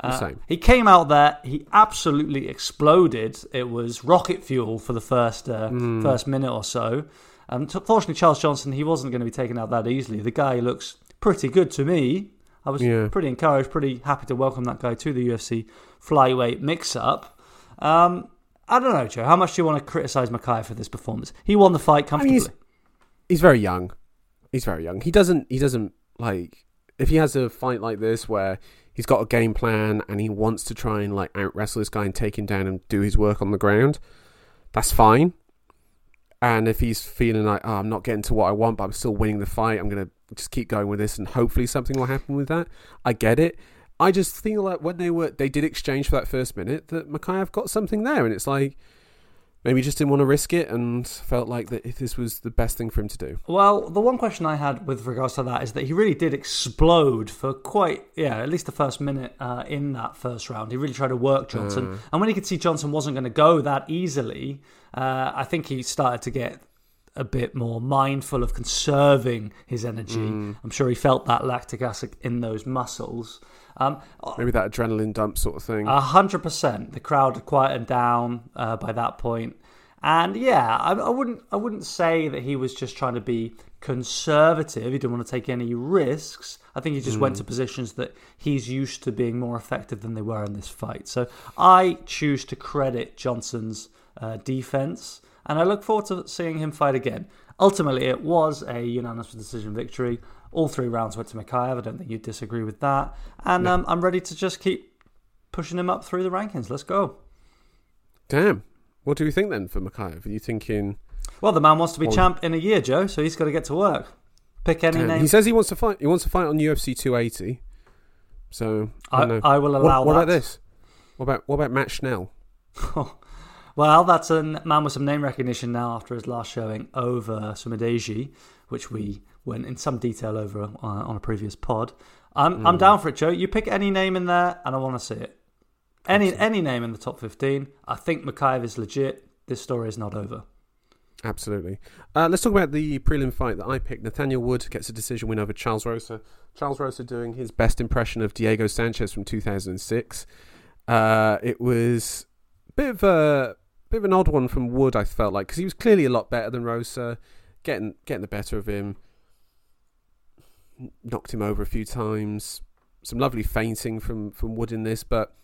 Uh. He came out there. He absolutely exploded. It was rocket fuel for the first uh, Hmm. first minute or so. Um, t- fortunately, Charles Johnson he wasn't going to be taken out that easily. The guy looks pretty good to me. I was Yeah. pretty encouraged, pretty happy to welcome that guy to the UFC flyweight mix-up. Um, I don't know, Joe. How much do you want to criticize Makai for this performance? He won the fight I comfortably. mean, he's, he's very young. He's very young. He doesn't. He doesn't like. If he has a fight like this where he's got a game plan and he wants to try and like out wrestle this guy and take him down and do his work on the ground, that's fine. And if he's feeling like, oh, I'm not getting to what I want, but I'm still winning the fight, I'm gonna just keep going with this, and hopefully something will happen with that. I get it. I just feel like when they were, they did exchange for that first minute, that Mokaev got something there, and it's like maybe he just didn't want to risk it and felt like that this was the best thing for him to do. Well, the one question I had with regards to that is that he really did explode for quite, yeah, at least the first minute uh, in that first round. He really tried to work Johnson. And when he could see Johnson wasn't going to go that easily, uh, I think he started to get a bit more mindful of conserving his energy. I'm sure he felt that lactic acid in those muscles. Um, Maybe that adrenaline dump sort of thing. a hundred percent. The crowd had quieted down uh, by that point, and yeah, I, I wouldn't, I wouldn't say that he was just trying to be conservative. He didn't want to take any risks. I think he just went to positions that he's used to being more effective than they were in this fight. So I choose to credit Johnson's uh, defense, and I look forward to seeing him fight again. Ultimately, it was a unanimous decision victory. All three rounds went to Mokaev. I don't think you'd disagree with that. And um, I'm ready to just keep pushing him up through the rankings. Let's go. Damn. What do we think then for Mokaev? Are you thinking? Well, the man wants to be Well- champ in a year, Joe, so he's got to get to work. Pick any Damn. name. He says he wants to fight. He wants to fight on UFC 280. So I, I. I will allow what that. about this? What about what about Matt Schnell? well, that's a man with some name recognition now after his last showing over Sumudaerji, which we went in some detail over uh, on a previous pod. I'm, Hmm. I'm down for it, Joe. You pick any name in there, and I want to see it. Any any name in the top 15. I think Mokaev is legit. This story is not over. Absolutely. Uh, let's talk about the prelim fight that I picked. Nathaniel Wood gets a decision win over Charles Rosa. Charles Rosa doing his best impression of Diego Sanchez from 2006. Uh, it was a bit of a bit of an odd one from Wood. I felt like because he was clearly a lot better than Rosa, getting getting the better of him. Knocked him over a few times. Some lovely feinting from from Wood in this, but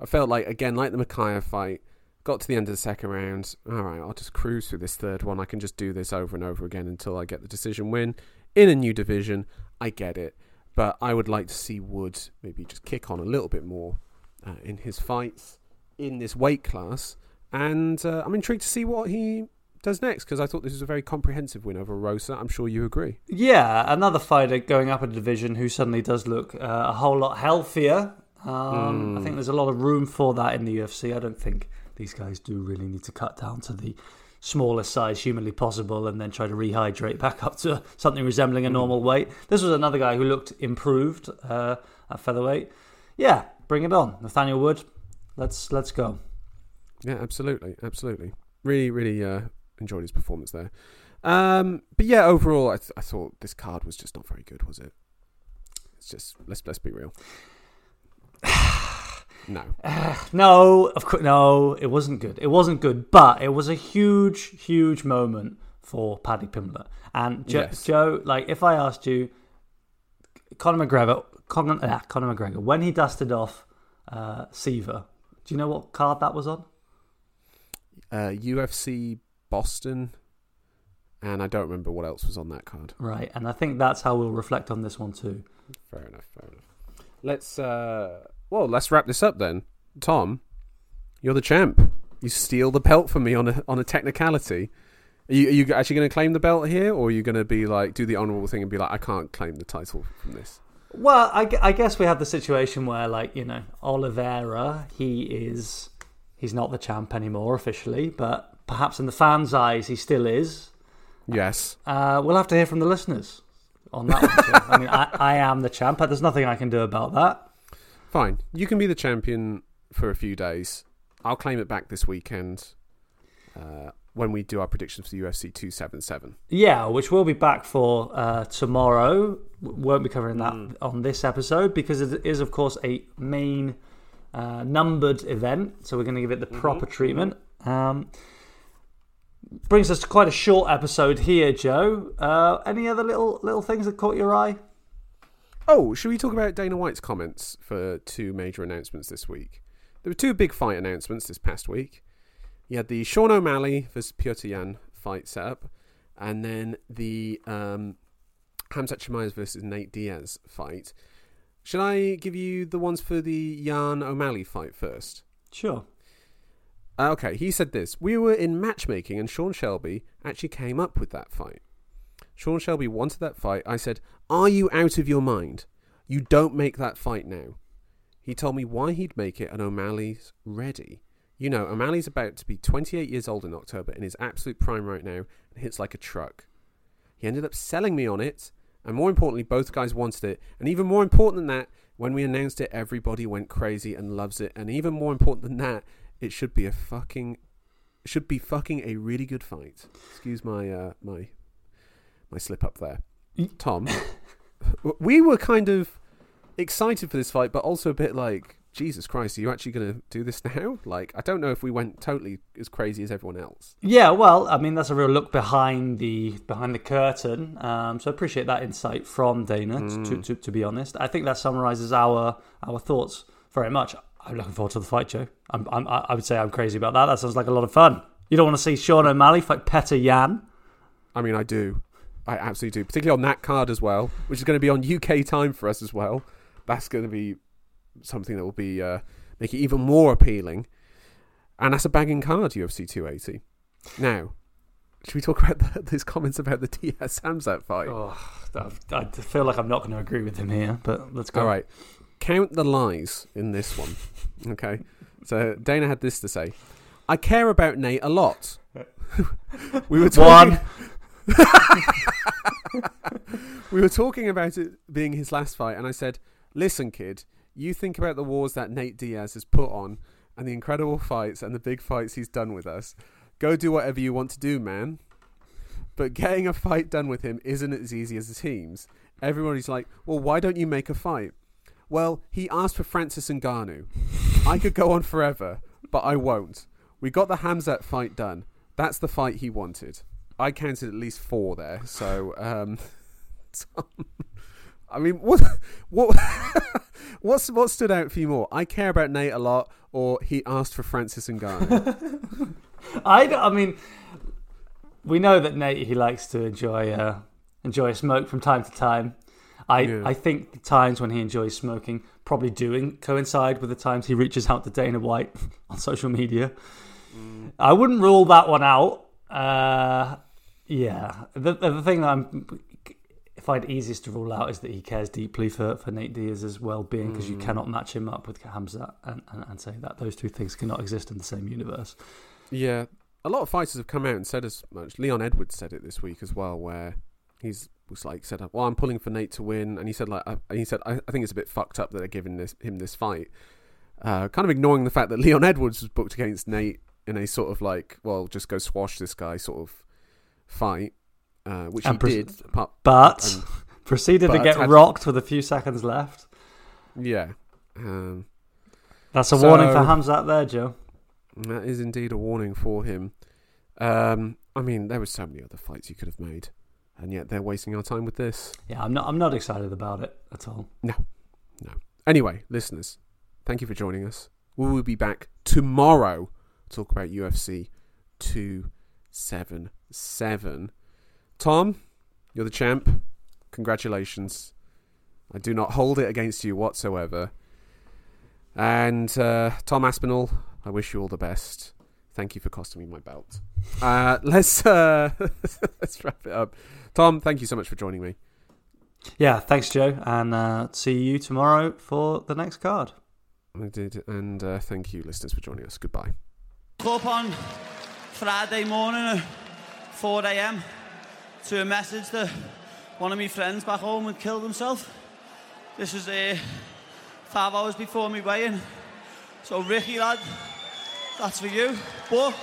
I felt like again, like the Mokaev fight, got to the end of the second round. All right, I'll just cruise through this third one. I can just do this over and over again until I get the decision win in a new division. I get it, but I would like to see Wood maybe just kick on a little bit more uh, in his fights in this weight class, and uh, I'm intrigued to see what he does next because I thought this was a very comprehensive win over Rosa. I'm sure you agree. Yeah, another fighter going up a division who suddenly does look uh, a whole lot healthier. Um, I think there's a lot of room for that in the UFC. I don't think these guys do really need to cut down to the smallest size humanly possible and then try to rehydrate back up to something resembling a normal weight. This was another guy who looked improved uh, at featherweight. Yeah, bring it on, Nathaniel Wood. Let's let's go. Yeah, absolutely, absolutely. Really, really uh, enjoyed his performance there. Um, but yeah, overall, I, th- I thought this card was just not very good, was it? It's just let's let's be real. no, No, of course, no, it wasn't good. It wasn't good, but it was a huge, huge moment for Paddy Pimblett. And jo- Yes. Joe, like, if I asked you, Conor McGregor, Conor, ah, Conor McGregor, when he dusted off uh, Siver, do you know what card that was on? uh, UFC Boston. and I don't remember what else was on that card. Right, and I think that's how we'll reflect on this one too. Fair enough. Fair enough. Let's uh, well, let's wrap this up then. Tom, you're the champ. You steal the belt from me on a on a technicality. Are you, are you actually going to claim the belt here, or are you going to be like do the honourable thing and be like, I can't claim the title from this? Well, I, I guess we have the situation where, like, you know, Oliveira, he is, he's not the champ anymore officially, but perhaps in the fans' eyes, he still is. Yes. Uh, we'll have to hear from the listeners on that one. I mean, I, I am the champ, but there's nothing I can do about that. Fine. You can be the champion for a few days. I'll claim it back this weekend uh, when we do our predictions for UFC 277. Yeah, which we'll be back for uh, tomorrow. Won't be covering that on this episode because it is, of course, a main uh, numbered event. So we're going to give it the proper treatment. Um, brings us to quite a short episode here, Joe. Uh, any other little little things that caught your eye? Oh, should we talk about Dana White's comments for two major announcements this week? There were two big fight announcements this past week. You had the Sean O'Malley versus Petr Yan fight set up, and then the um, Hamzat Chimaev versus Nate Diaz fight. Should I give you the ones for the Yan O'Malley fight first? Sure. Uh, okay, he said this. We were in matchmaking, and Sean Shelby actually came up with that fight. Sean Shelby wanted that fight. I said, Are you out of your mind? You don't make that fight now. He told me why he'd make it, and O'Malley's ready. You know, O'Malley's about to be 28 years old in October in his absolute prime right now and hits like a truck. He ended up selling me on it, and more importantly, both guys wanted it. And even more important than that, when we announced it, everybody went crazy and loves it. And even more important than that, it should be a fucking should be fucking a really good fight. Excuse my uh, my my slip up there. Tom, we were kind of excited for this fight, but also a bit like, Jesus Christ, are you actually going to do this now? Like, I don't know if we went totally as crazy as everyone else. Yeah, well, I mean that's a real look behind the behind the curtain. Um, so I appreciate that insight from Dana. To, to to be honest, I think that summarizes our our thoughts very much. I'm looking forward to the fight, Joe. I'm, I'm I would say I'm crazy about that. That sounds like a lot of fun. You don't want to see Sean O'Malley fight Petr Yan. I mean, I do. I absolutely do. Particularly on that card as well, which is going to be on UK time for us as well. That's going to be something that will be uh, make it even more appealing. And that's a bagging card, UFC 280. Now, should we talk about the, those comments about the Diaz Hamzat fight? Oh, I feel like I'm not going to agree with him here, but let's go. All right. Count the lies in this one. Okay. So Dana had this to say I care about Nate a lot. we were talking, One. we were talking about it being his last fight, and I said, Listen, kid, you think about the wars that Nate Diaz has put on and the incredible fights and the big fights he's done with us. Go do whatever you want to do, man. But getting a fight done with him isn't as easy as it seems. Everybody's like, well, why don't you make a fight? Well, he asked for Francis and Ngannou. I could go on forever, but I won't. We got the Hamzat fight done. That's the fight he wanted. I counted at least four there. So, um, I mean, what, what, what's what stood out for you more? I care about Nate a lot, or he asked for Francis and Ngannou. I, I mean, we know that Nate he likes to enjoy uh, enjoy a smoke from time to time. I Yeah. I think the times when he enjoys smoking probably do coincide with the times he reaches out to Dana White on social media. I wouldn't rule that one out. Uh, yeah, the the thing that I'm if I'd easiest to rule out is that he cares deeply for, for Nate Diaz's well being because you cannot match him up with Hamza and, and, and say that those two things cannot exist in the same universe. Yeah, a lot of fighters have come out and said as much. Leon Edwards said it this week as well, where he's was like said, "Well, I'm pulling for Nate to win," and he said like, I, and he said, I, "I think it's a bit fucked up that they're giving this him this fight." Uh, kind of ignoring the fact that Leon Edwards was booked against Nate in a sort of like, well, just go squash this guy sort of fight, uh, which And he pres- did. Apart, But and- proceeded to get had- rocked with a few seconds left. yeah, um, That's a So- warning for Hamzat there, Joe. that is indeed a warning for him. Um, I mean, there were so many other fights you could have made, and yet they're wasting our time with this. Yeah, I'm not. I'm not excited about it at all. No, no. Anyway, listeners, thank you for joining us. We will be back tomorrow to talk about UFC 277. Tom, you're the champ. Congratulations. I do not hold it against you whatsoever. And uh, Tom Aspinall, I wish you all the best. Thank you for costing me my belt. Uh, let's uh, let's wrap it up. Tom, thank you so much for joining me. Yeah, thanks, Joe, and uh, see you tomorrow for the next card. I did, and uh, thank you, listeners, for joining us. Goodbye. Up on Friday morning at 4 a.m. to a message that one of my friends back home had killed himself. This was uh, five hours before me weigh-in. So Ricky, lad, that's for you. But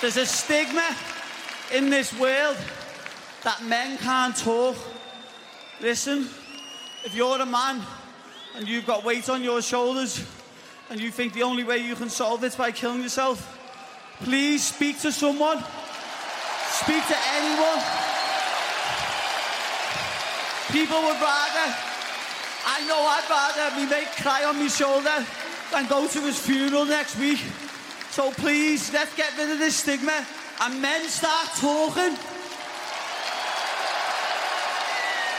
there's a stigma in this world that men can't talk. Listen, if you're a man and you've got weight on your shoulders and you think the only way you can solve it's by killing yourself, please speak to someone. Speak to anyone. People would rather, I know I'd rather me mate cry on my shoulder than go to his funeral next week. So please, let's get rid of this stigma and men start talking.